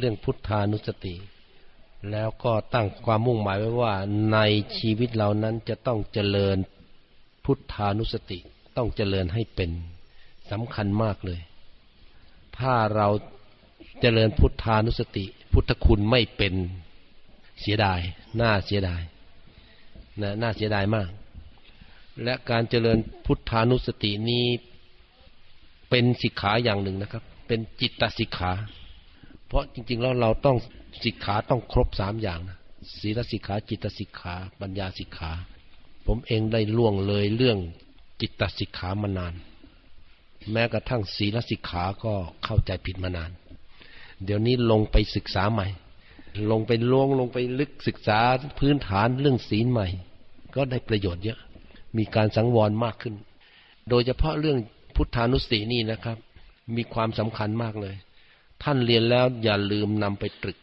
เรื่องพุทธานุสติ แล้วก็ตั้งความมุ่งหมายไว้ว่าในชีวิตเรานั้นจะต้องเจริญพุทธานุสติ ต้องเจริญให้เป็นสำคัญมากเลย ถ้าเราเจริญพุทธานุสติ พุทธคุณไม่เป็นเสียดาย น่าเสียดายนะน่าเสียดายมาก และการเจริญพุทธานุสตินี้เป็นสิกขาอย่างหนึ่งนะครับ เป็นจิตตสิกขา เพราะจริง ๆ แล้วเราต้องสิกขาต้องครบสามอย่างนะศีลสิกขาจิตสิกขาปัญญาสิกขา ผมเองได้ล่วงเลยเรื่องจิตสิกขามานาน แม้กระทั่งศีลสิกขาก็เข้าใจผิดมานาน เดี๋ยวนี้ลงไปศึกษาใหม่ ลงไปล่วงลงไปลึกศึกษาพื้นฐานเรื่องศีลใหม่ ก็ได้ประโยชน์เยอะ มีการสังวรมากขึ้น โดยเฉพาะเรื่องพุทธานุสตินี่นะครับ มีความสำคัญมากเลย ท่านเรียนแล้วอย่าลืมนำไปตรึก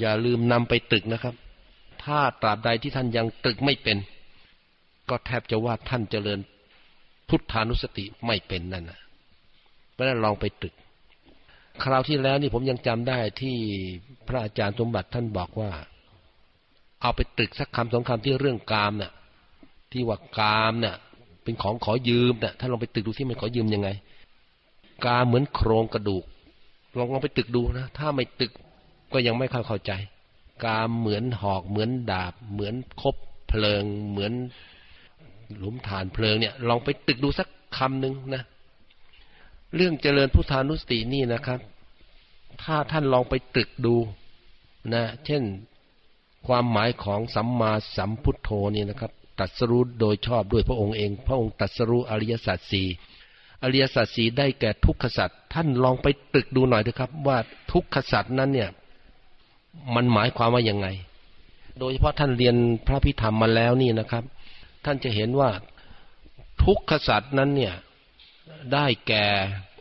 อย่าลืมนำไปตรึกนะครับ ถ้าตราบใดที่ท่านยังตรึกไม่เป็น ก็แทบจะว่าท่านเจริญพุทธานุสติไม่เป็นนั่นนะเพราะนั้นลองไปตรึก คราวที่แล้วนี่ผมยังจำได้ที่พระอาจารย์สมบัติท่านบอกว่า เอาไปตรึกสักคำสองคำที่เรื่องกามเนี่ยที่ว่ากามเนี่ยเป็นของขอยืมเนี่ยถ้าลองไปตรึกดูที่มันขอยืมยังไง กามเหมือนโครงกระดูก ลองลองไปตึกดูนะ ถ้าไม่ตึกก็ยังไม่เข้าเข้าใจ กามเหมือนหอกเหมือนดาบ เหมือนคบเพลิง เหมือนหลุมฐานเพลิงเนี่ย ลองไปตึกดูสักคำหนึ่งนะ เรื่องเจริญพุทธานุสตินี่นะครับ ถ้าท่านลองไปตึกดูนะ เช่นความหมายของสัมมาสัมพุทโธนี่นะครับตัดสรู้โดยชอบด้วยพระองค์เอง พระองค์ตัดสรู้อริยสัจสี่ อริยสัจสีได้แก่ทุกขสัจท่านลองไปตรึกดูหน่อยเถอะครับ ว่าทุกขสัจนั้นเนี่ย มันหมายความว่ายังไง โดยเฉพาะท่านเรียนพระพิธรรมมาแล้วนี่นะครับ ท่านจะเห็นว่าทุกขสัจนั้นเนี่ย ได้แก่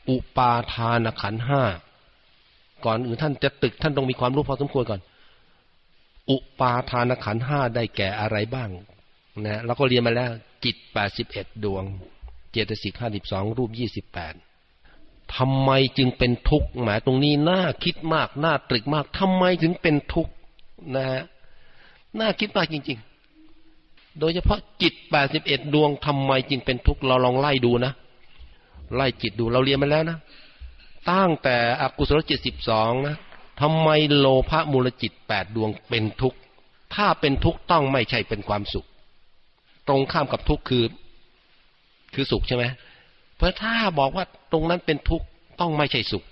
อุปาทานขันห้าก่อนอื่นท่านจะตึกท่านต้องมีความรู้พอสมควรก่อน อุปาทานขันห้าได้แก่อะไรบ้างนะเราก็เรียนมาแล้วจิตแปดสิบเอ็ดดวง เจตสิกห้าสิบสองรูปยี่สิบแปดทำไมจึงเป็นทุกข์หมายตรงนี้น่าคิดมากน่าตรึกมากทำไมถึงเป็นทุกข์นะฮะน่าคิดมากจริง ๆ โดยเฉพาะจิตแปดสิบเอ็ดดวงทำไมจึงเป็นทุกข์เราลองไล่ดูนะ ไล่จิตดูเราเรียนมาแล้วนะ ตั้งแต่อกุศลจิตสิบสองนะทำไมโลภะมูลจิตแปดดวงเป็นทุกข์ ถ้าเป็นทุกข์ต้องไม่ใช่เป็นความสุข ตรงข้ามกับทุกข์คือ คือสุขใช่ไหมเพราะถ้าบอกว่าตรงนั้นเป็นทุกข์ต้องไม่ใช่สุข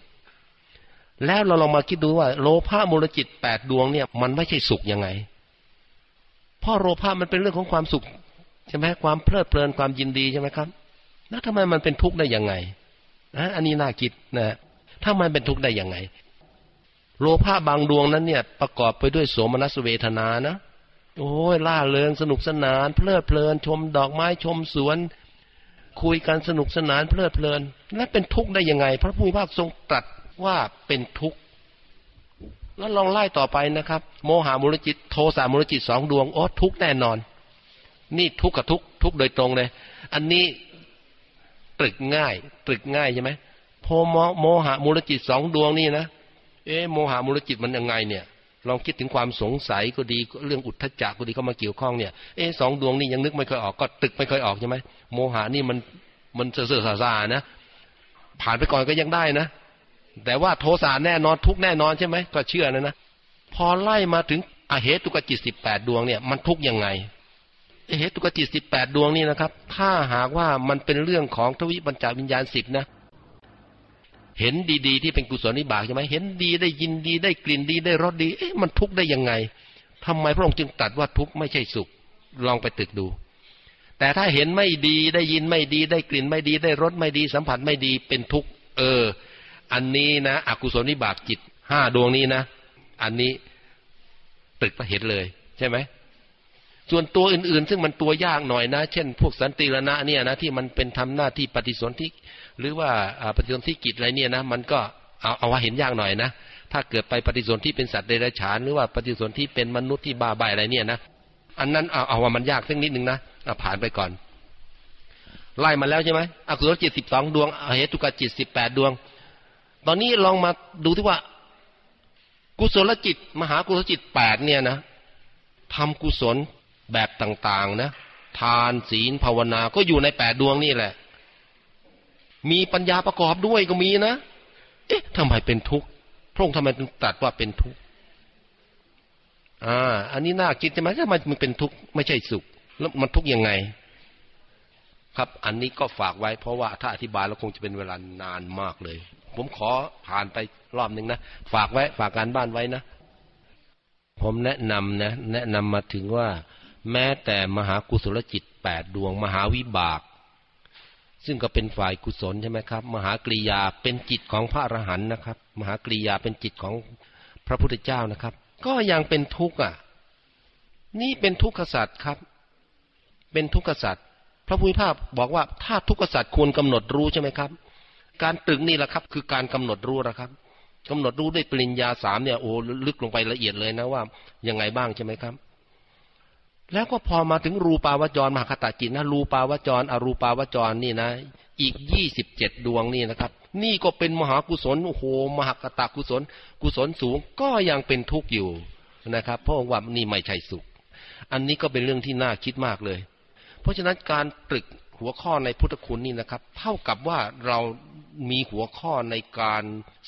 แล้วเราลองมาคิดดูว่า โลภะมูลจิตแปดดวงเนี่ย มันไม่ใช่สุขยังไงเพราะโลภะมันเป็นเรื่องของความสุขใช่ไหมความเพลิดเพลินความยินดีใช่ไหมครับ แล้วทำไมมันเป็นทุกข์ได้ยังไงนะอันนี้น่าคิดนะถ้ามันเป็นทุกข์ได้ยังไง โลภะบางดวงนั้นเนี่ย ประกอบไปด้วยโสมนัสเวทนานะโอ้ยล่าเริงสนุกสนาน เพลิดเพลินชมดอกไม้ชมสวน คุยกันสนุกสนานเพลิดเพลิน และเป็นทุกข์ได้ยังไง พระผู้มีพระทรงตรัสว่าเป็นทุกข์แล้วลองไล่ต่อไปนะครับ โมหามุลจิต โทสามุลจิตสองดวงโอ้ทุกข์แน่นอน นี่ทุกข์กับทุกข์ทุกข์โดยตรงเลย อันนี้ตรึกง่าย ตรึกง่ายใช่ไหมโพโมหามุลจิตสองดวงนี่นะเอ๊โมหามุลจิตมันยังไงเนี่ย ลองคิดถึงความสงสัยก็ดีเรื่องอุทธจักก็ดีเข้ามาเกี่ยวข้องเนี่ยเอ๊สองดวงนี่ยังนึกไม่ค่อยออกก็ตึกไม่ค่อยออกใช่ไหมโมหานี่มันมันเสื่อๆซานะ ผ่านไปก่อนก็ยังได้นะ แต่ว่าโทสะแน่นอนทุกแน่นอนใช่ไหมก็เชื่อนะนะพอไล่มาถึงอเหตุกจิตสิบแปดดวงเนี่ยมันทุกยังไงอเหตุกจิตสิบแปดดวงนี่นะครับ ถ้าหากว่ามันเป็นเรื่องของทวิปัญจวิญญาณสิบนะ เห็นดีๆที่เป็นกุศลนิบากใช่ไหมเห็นดีได้ยินดีได้กลิ่นดีได้รสดี เอ๊ะมันทุกข์ได้ยังไงทำไมพระองค์จึงตัดว่าทุกข์ไม่ใช่สุข ลองไปตึกดู แต่ถ้าเห็นไม่ดีได้ยินไม่ดีได้กลิ่นไม่ดีได้รสไม่ดี สัมผัสไม่ดีเป็นทุกข์ เออ อันนี้นะอกุศลนิบากจิตห้าดวงนี้นะ อันนี้ตึกก็เห็นเลย ใช่ไหมส่วนตัวอื่นๆ ซึ่งมันตัวยากหน่อยนะ เช่น พวกสันติรณะเนี่ยนะที่มันเป็นทำหน้าที่ปฏิสนธิ หรือว่าปฏิสนธิกิจอะไรเนี่ยนะมันก็เอาเอาว่าเห็นยากหน่อยนะถ้าเกิดไปปฏิสนธิเป็นสัตว์เดรัจฉานหรือว่าปฏิสนธิเป็นมนุษย์ที่บ้าใบอะไรเนี่ยนะอันนั้นเอาเอาว่ามันยากสักนิดนึงนะผ่านไปก่อน ไล่มาแล้วใช่ไหมอกุศลจิตสิบสองดวงเหตุกจิตสิบแปดดวง ตอนนี้ลองมาดูที่ว่า กุศลจิต มหากุศลจิตแปดเนี่ยนะทำกุศลแบบต่าง ๆ นะ ทานศีลภาวนาก็อยู่ในแปดดวงนี่แหละ มีปัญญาประกอบด้วยก็มีนะ เอ๊ะทำไมเป็นทุกข์พระองค์ทำไมถึงตัดว่าเป็นทุกข์อ่า อันนี้น่าคิดใช่ไหมทำไมมันเป็นทุกข์ไม่ใช่สุข แล้วมันทุกข์ยังไง ครับ อันนี้ก็ฝากไว้ เพราะว่าถ้าอธิบายแล้วคงจะเป็นเวลานานมากเลย ผมขอผ่านไปรอบหนึ่งนะฝากไว้ ฝากการบ้านไว้นะผมแนะนำนะ แนะนำมาถึงว่า แม้แต่มหากุศลจิตแปดดวง มหาวิบาก ซึ่งก็เป็นฝ่ายกุศลใช่ไหมครับ มหากริยาเป็นจิตของพระอรหันต์นะครับ มหากริยาเป็นจิตของพระพุทธเจ้านะครับ ก็ยังเป็นทุกข์อะ นี่เป็นทุกขสัตว์ครับ เป็นทุกขสัตว์พระพุทธภาพบอกว่าถ้าทุกขสัตว์ควรกำหนดรู้ใช่ไหมครับ การตึงนี่แหละครับ คือการกำหนดรู้นะครับกำหนดรู้ด้วยปริญญาสามเนี่ยโอ้ลึกลงไปละเอียดเลยนะว่ายังไงบ้างใช่ไหมครับ แล้วก็พอมาถึงรูปาวจรมหาคตาจิตนะรูปาวจร อรูปาวจรนี่นะ อีกยี่สิบเจ็ดดวงนี่นะครับ นี่ก็เป็นมหากุศลโอ้โหมหากตากุศล กุศลสูงก็ยังเป็นทุกข์อยู่นะครับ เพราะว่านี่ไม่ใช่สุข อันนี้ก็เป็นเรื่องที่น่าคิดมากเลย เพราะฉะนั้นการตรึกหัวข้อในพุทธคุณนี่นะครับ เท่ากับว่าเรามีหัวข้อในการ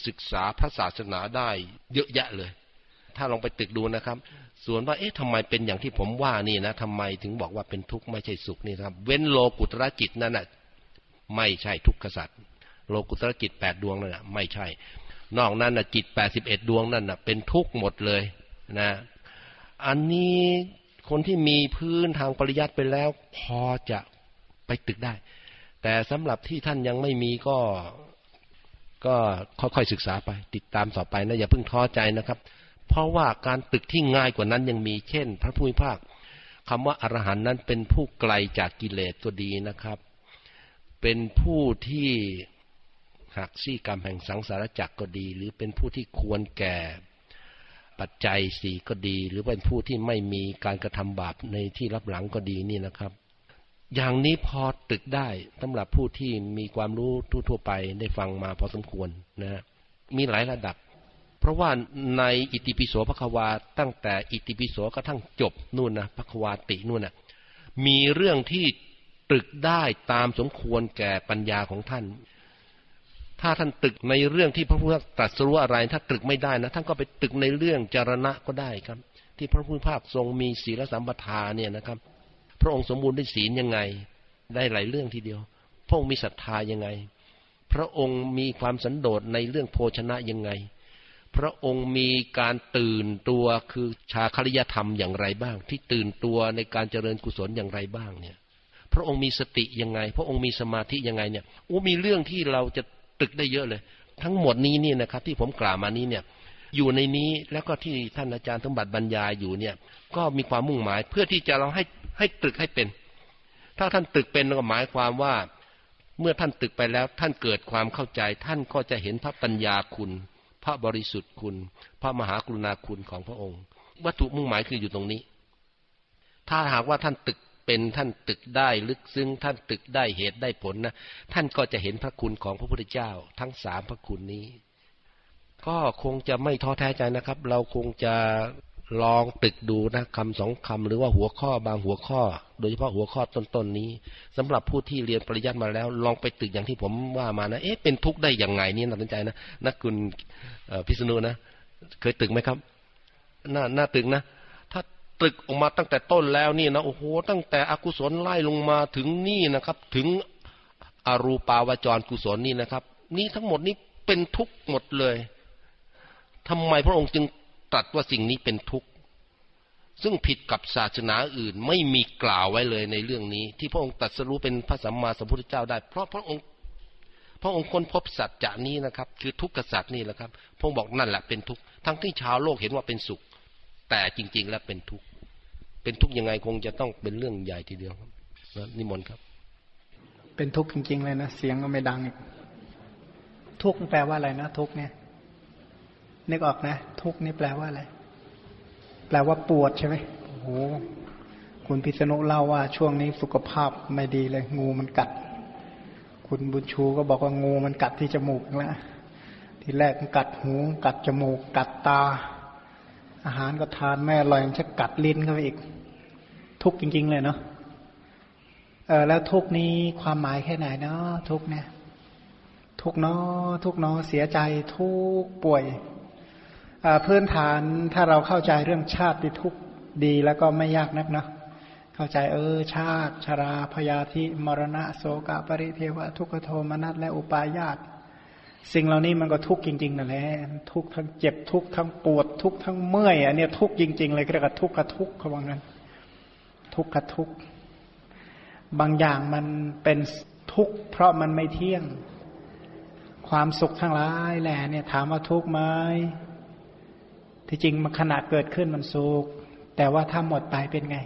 ศึกษาพระศาสนาได้เยอะแยะเลย ถ้าลองไปตึกดูนะครับ ส่วนว่าเอ๊ะทำไมเป็นอย่างที่ผมว่านี่นะทำไมถึงบอกว่าเป็นทุกข์ไม่ใช่สุขนี่ครับ เว้นโลกุตระจิตนั่นน่ะไม่ใช่ทุกขสัตว์โลกุตระจิตแปดดวงนั่นน่ะไม่ใช่ นอกนั้นน่ะจิตแปดสิบเอ็ดดวงนั่นน่ะเป็นทุกข์หมดเลยนะ อันนี้คนที่มีพื้นทางปริยัติไปแล้ว พอจะไปตึกได้ แต่สำหรับที่ท่านยังไม่มีก็ก็ค่อยๆศึกษาไป ติดตามต่อไปนะอย่าเพิ่งท้อใจนะครับ เพราะว่าการตึกที่ง่ายกว่านั้นยังมีเช่น พระผู้มีภาคคำว่าอรหันต์นั้นเป็นผู้ไกลจากกิเลสก็ดีนะครับ เป็นผู้ที่หักซี่กรรมแห่งสังสารจักรก็ดี หรือเป็นผู้ที่ควรแก่ปัจจัยสีก็ดี หรือเป็นผู้ที่ไม่มีการกระทำบาปในที่รับหลังก็ดีนี่นะครับ อย่างนี้พอตึกได้สำหรับผู้ที่มีความรู้ทั่วไปได้ฟังมาพอสมควรนะมีหลายระดับ ราะว่าในอิติปิโสพระควาตั้งแต่อิติปิโสกระทั่งจบนู่นนะพระควาตินู่นนะมีเรื่องที่ตึกได้ตามสมควรแก่ปัญญาของท่าน ถ้าท่านตึกในเรื่องที่พระพุทธตรัสรู้อะไร ถ้าตึกไม่ได้นะท่านก็ไปตึกในเรื่องจารณะก็ได้ครับ ที่พระพุทธภาคทรงมีศีลสัมปทาเนี่ยนะครับ พระองค์สมบูรณ์ด้วยศีลยังไง ได้หลายเรื่องทีเดียว พระองค์มีศรัทธายังไง พระองค์มีความสันโดษในเรื่องโภชนะยังไง พระองค์มีการตื่นตัวคือชาคริยธรรมอย่างไรบ้าง ที่ตื่นตัวในการเจริญกุศลอย่างไรบ้างเนี่ย พระองค์มีสติยังไง พระองค์มีสมาธิยังไงเนี่ยโอ้มีเรื่องที่เราจะตึกได้เยอะเลย ทั้งหมดนี้นี่นะครับ ที่ผมกล่าวมานี้เนี่ย อยู่ในนี้แล้วก็ที่ท่านอาจารย์สมบัติบรรยายอยู่เนี่ย ก็มีความมุ่งหมายเพื่อที่จะเราให้ให้ตึกให้เป็น ถ้าท่านตึกเป็นก็หมายความว่า เมื่อท่านตึกไปแล้ว ท่านเกิดความเข้าใจ ท่านก็จะเห็นพระปัญญาคุณ ระบริสุทธิ์คุณ พระมหากรุณาคุณของพระองค์ วัตถุมุ่งหมายคืออยู่ตรงนี้ ถ้าหากว่าท่านตึกเป็นท่านตึกได้ลึกซึ้งท่านตึกได้เหตุได้ผลนะท่านก็จะเห็นพระคุณของพระพุทธเจ้า ทั้งสามพระคุณนี้ ก็คงจะไม่ท้อแท้ใจนะครับ เราคงจะ ลองตึกดูนะคำสองคำหรือว่าหัวข้อบางหัวข้อ โดยเฉพาะหัวข้อต้นๆนนี้สำหรับผู้ที่เรียนปริยัติมาแล้ว ลองไปตึกอย่างที่ผมว่ามานะเอ๊ะเป็นทุกข์ได้อย่างไงนี่น่าสนใจนะนักคุณพิษณุนะเคยตึกไหมครับน่าน่าตึกนะ ถ้าตึกออกมาตั้งแต่ต้นแล้วนี่นะโอ้โหตั้งแต่อกุศลไล่ลงมาถึงนี่นะครับ ถึงอรูปาวจรกุศลนี่นะครับ นี่ทั้งหมดนี้เป็นทุกข์หมดเลยทำไมพระองค์จึง ตรัสว่าสิ่งนี้เป็นทุกข์ ซึ่งผิดกับศาสนาอื่นไม่มีกล่าวไว้เลยในเรื่องนี้ ที่พระองค์ตรัสรู้เป็นพระสัมมาสัมพุทธเจ้าได้ เพราะพระองค์พระองค์ค้นพบสัจจะนี้นะครับ คือทุกขสัจนี่แหละครับพระองค์บอกนั่นแหละเป็นทุกข์ทั้งที่ชาวโลกเห็นว่าเป็นสุข แต่จริง ๆ แล้วเป็นทุกข์เป็นทุกข์ยังไงคงจะต้องเป็นเรื่องใหญ่ทีเดียวครับนิมนต์ครับ เป็นทุกข์จริง ๆ เลยนะเสียงก็ไม่ดังอีกทุกข์แปลว่าอะไรนะทุกข์เนี่ย นึกออกนะ ทุกนี่แปลว่าอะไร แปลว่าปวดใช่ไหมโอ้โหคุณพิษณุเล่าว่าช่วงนี้สุขภาพไม่ดีเลย งูมันกัด คุณบุญชูก็บอกว่างูมันกัดที่จมูกแล้วทีแรกมันกัดหู กัดจมูก กัดตา อาหารก็ทานไม่อร่อยจะกัดลิ้นเข้าไปอีก ทุกจริง ๆ เลยเนาะเออแล้วทุกนี้ความหมายแค่ไหนเนาะทุกเนี่ย ทุกเนาะทุกเนาะเสียใจทุกป่วย พื้นฐานถ้าเราเข้าใจเรื่องชาติทุกข์ดีแล้วก็ไม่ยากนักนะเข้าใจเออชาติ ชราพยาธิมรณะโสกปริเทวทุกขโทมนัสและอุปาญาตสิ่งเหล่านี้มันก็ทุกข์จริงๆนั่นแหละทุกข์ทั้งเจ็บทุกข์ทั้งปวดทุกข์ทั้งเมื่อยอันนี้ทุกข์จริง ๆ เลยเรียกว่าทุกข์กับทุกข์เขาบอกนั้นทุกข์กับทุกข์บางอย่างมันเป็นทุกข์เพราะมันไม่เที่ยง ความสุขทั้งหลายแหละเนี่ยถามว่าทุกข์ไหม ที่จริงมันขณะเกิดขึ้นมันสุขแต่ว่าถ้าหมดไปเป็นไง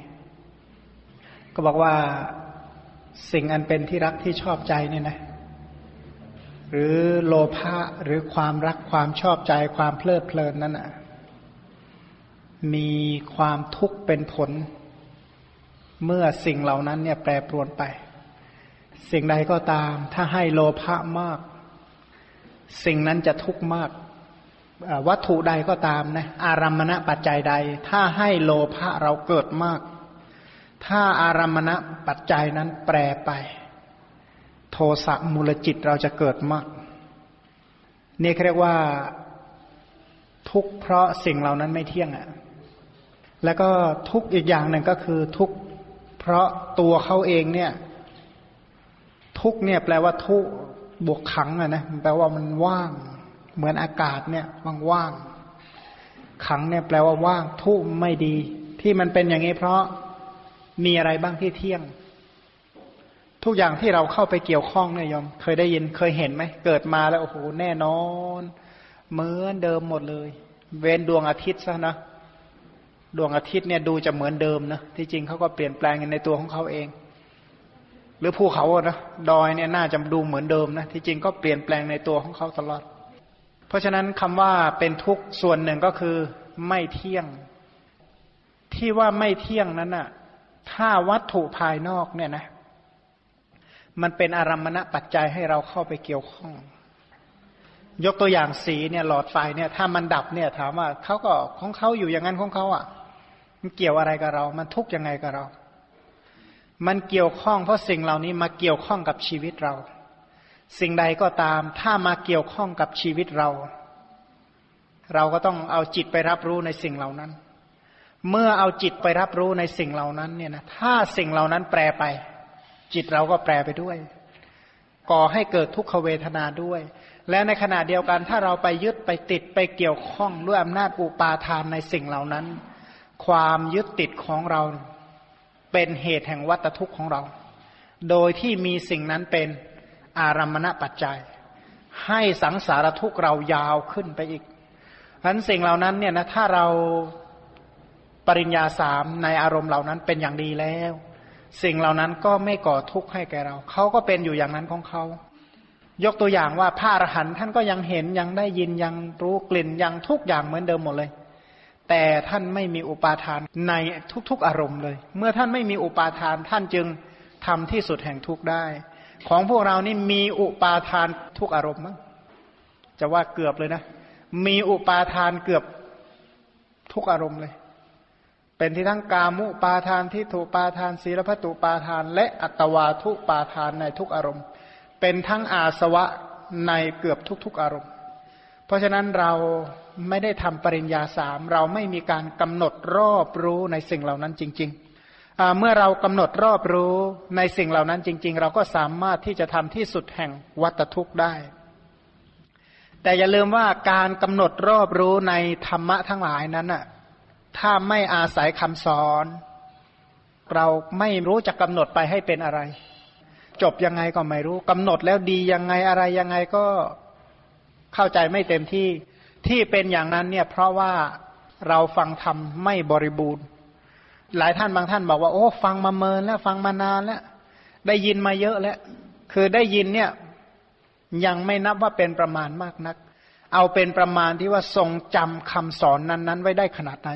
ก็บอกว่าสิ่งอันเป็นที่รักที่ชอบใจเนี่ยนะ หรือโลภะหรือความรักความชอบใจความเพลิดเพลินนั่นอะ มีความทุกข์เป็นผล เมื่อสิ่งเหล่านั้นเนี่ยแปรปรวนไป สิ่งใดก็ตาม ถ้าให้โลภะมาก สิ่งนั้นจะทุกข์มาก วัตถุใดก็ตามนะอารัมมณปัจจัยใด ถ้าให้โลภะเราเกิดมาก ถ้าอารัมมณปัจจัยนั้นแปรไป โทสะมูลจิตเราจะเกิดมาก นี่เรียกว่าทุกเพราะสิ่งเหล่านั้นไม่เที่ยงอะ่ะ แล้วก็ทุกอีกอย่างหนึ่งก็คือทุกเพราะตัวเขาเองเนี่ย ทุกเนี่ยแปลว่าทุกบวกขังอะนะแปลว่ามันว่าง เหมือนอากาศเนี่ยว่างๆขังเนี่ยแปลว่าว่างทุกไม่ดี ที่มันเป็นอย่างนี้เพราะมีอะไรบ้างที่เที่ยง ทุกอย่างที่เราเข้าไปเกี่ยวข้องเนี่ยยมเคยได้ยินเคยเห็นไหมเกิดมาแล้วโอ้โหแน่นอนเหมือนเดิมหมดเลย เว้นดวงอาทิตย์ซะนะดวงอาทิตย์เนี่ยดูจะเหมือนเดิมนะที่จริงเขาก็เปลี่ยนแปลงในตัวของเขาเอง หรือภูเขาอะนะดอยเนี่ยน่าจะดูเหมือนเดิมนะที่จริงก็เปลี่ยนแปลงในตัวของเขาตลอด เพราะฉะนั้นคำว่าเป็นทุกข์ส่วนหนึ่งก็คือไม่เที่ยง ที่ว่าไม่เที่ยงนั้นน่ะ ถ้าวัตถุภายนอกเนี่ยนะ มันเป็นอารัมมณปัจจัยให้เราเข้าไปเกี่ยวข้อง ยกตัวอย่างสีเนี่ย หลอดไฟเนี่ย ถ้ามันดับเนี่ย ถามว่าเขาก็ของเขาอยู่อย่างนั้นของเขาอะ มันเกี่ยวอะไรกับเรา มันทุกข์ยังไงกับเรา มันเกี่ยวข้องเพราะสิ่งเหล่านี้มาเกี่ยวข้องกับชีวิตเรา สิ่งใดก็ตาม ถ้ามาเกี่ยวข้องกับชีวิตเรา เราก็ต้องเอาจิตไปรับรู้ในสิ่งเหล่านั้น เมื่อเอาจิตไปรับรู้ในสิ่งเหล่านั้นเนี่ยนะถ้าสิ่งเหล่านั้นแปรไป จิตเราก็แปรไปด้วย ก่อให้เกิดทุกขเวทนาด้วย และในขณะเดียวกันถ้าเราไปยึดไปติดไปเกี่ยวข้องด้วยอำนาจอุปาทานในสิ่งเหล่านั้น ความยึดติดของเราเป็นเหตุแห่งวัตทุกข์ของเรา โดยที่มีสิ่งนั้นเป็น อารัมมณปัจจัย ให้สังสารทุกเรายาวขึ้นไปอีกฉะนั้นสิ่งเหล่านั้นเนี่ยนะถ้าเราปริญญาสามในอารมณ์เหล่านั้นเป็นอย่างดีแล้ว สิ่งเหล่านั้นก็ไม่ก่อทุกข์ให้แก่เรา เขาก็เป็นอยู่อย่างนั้นของเขา ยกตัวอย่างว่าพระอรหันต์ท่านก็ยังเห็นยังได้ยินยังรู้กลิ่นยังทุกอย่างเหมือนเดิมหมดเลย แต่ท่านไม่มีอุปาทานในทุกๆอารมณ์เลย เมื่อท่านไม่มีอุปาทานท่านจึงทำที่สุดแห่งทุกข์ได้ ของพวกเรานี่มีอุปาทานทุกอารมณ์มั้งจะว่าเกือบเลยนะ มีอุปาทานเกือบทุกอารมณ์เลย เป็นที่ทั้งกามุปาทานที่ถูปาทานศีลพัตุปาทาน และอัตวาทุปาทานในทุกอารมณ์ เป็นทั้งอาสวะในเกือบทุก ๆอารมณ์ เพราะฉะนั้นเราไม่ได้ทำปริญญาสามเราไม่มีการกำหนดรอบรู้ในสิ่งเหล่านั้นจริง ๆ เมื่อเรากำหนดรอบรู้ในสิ่งเหล่านั้นจริง ๆ เราก็สามารถที่จะทำที่สุดแห่งวัตทุกข์ได้ แต่อย่าลืมว่าการกำหนดรอบรู้ในธรรมะทั้งหลายนั้นน่ะถ้าไม่อาศัยคำสอน เราไม่รู้จะกำหนดไปให้เป็นอะไร จบยังไงก็ไม่รู้กำหนดแล้วดียังไงอะไรยังไงก็เข้าใจไม่เต็มที่ที่เป็นอย่างนั้นเนี่ยเพราะว่าเราฟังธรรมไม่บริบูรณ์ หลายท่านบางท่านบอกว่าโอ้ฟังมาเมินแล้วฟังมานานแล้ว ได้ยินมาเยอะแล้ว คือได้ยินเนี่ยยังไม่นับว่าเป็นประมาณมากนัก เอาเป็นประมาณที่ว่าทรงจำคำสอนนั้น ๆ ไว้ได้ขนาดไหน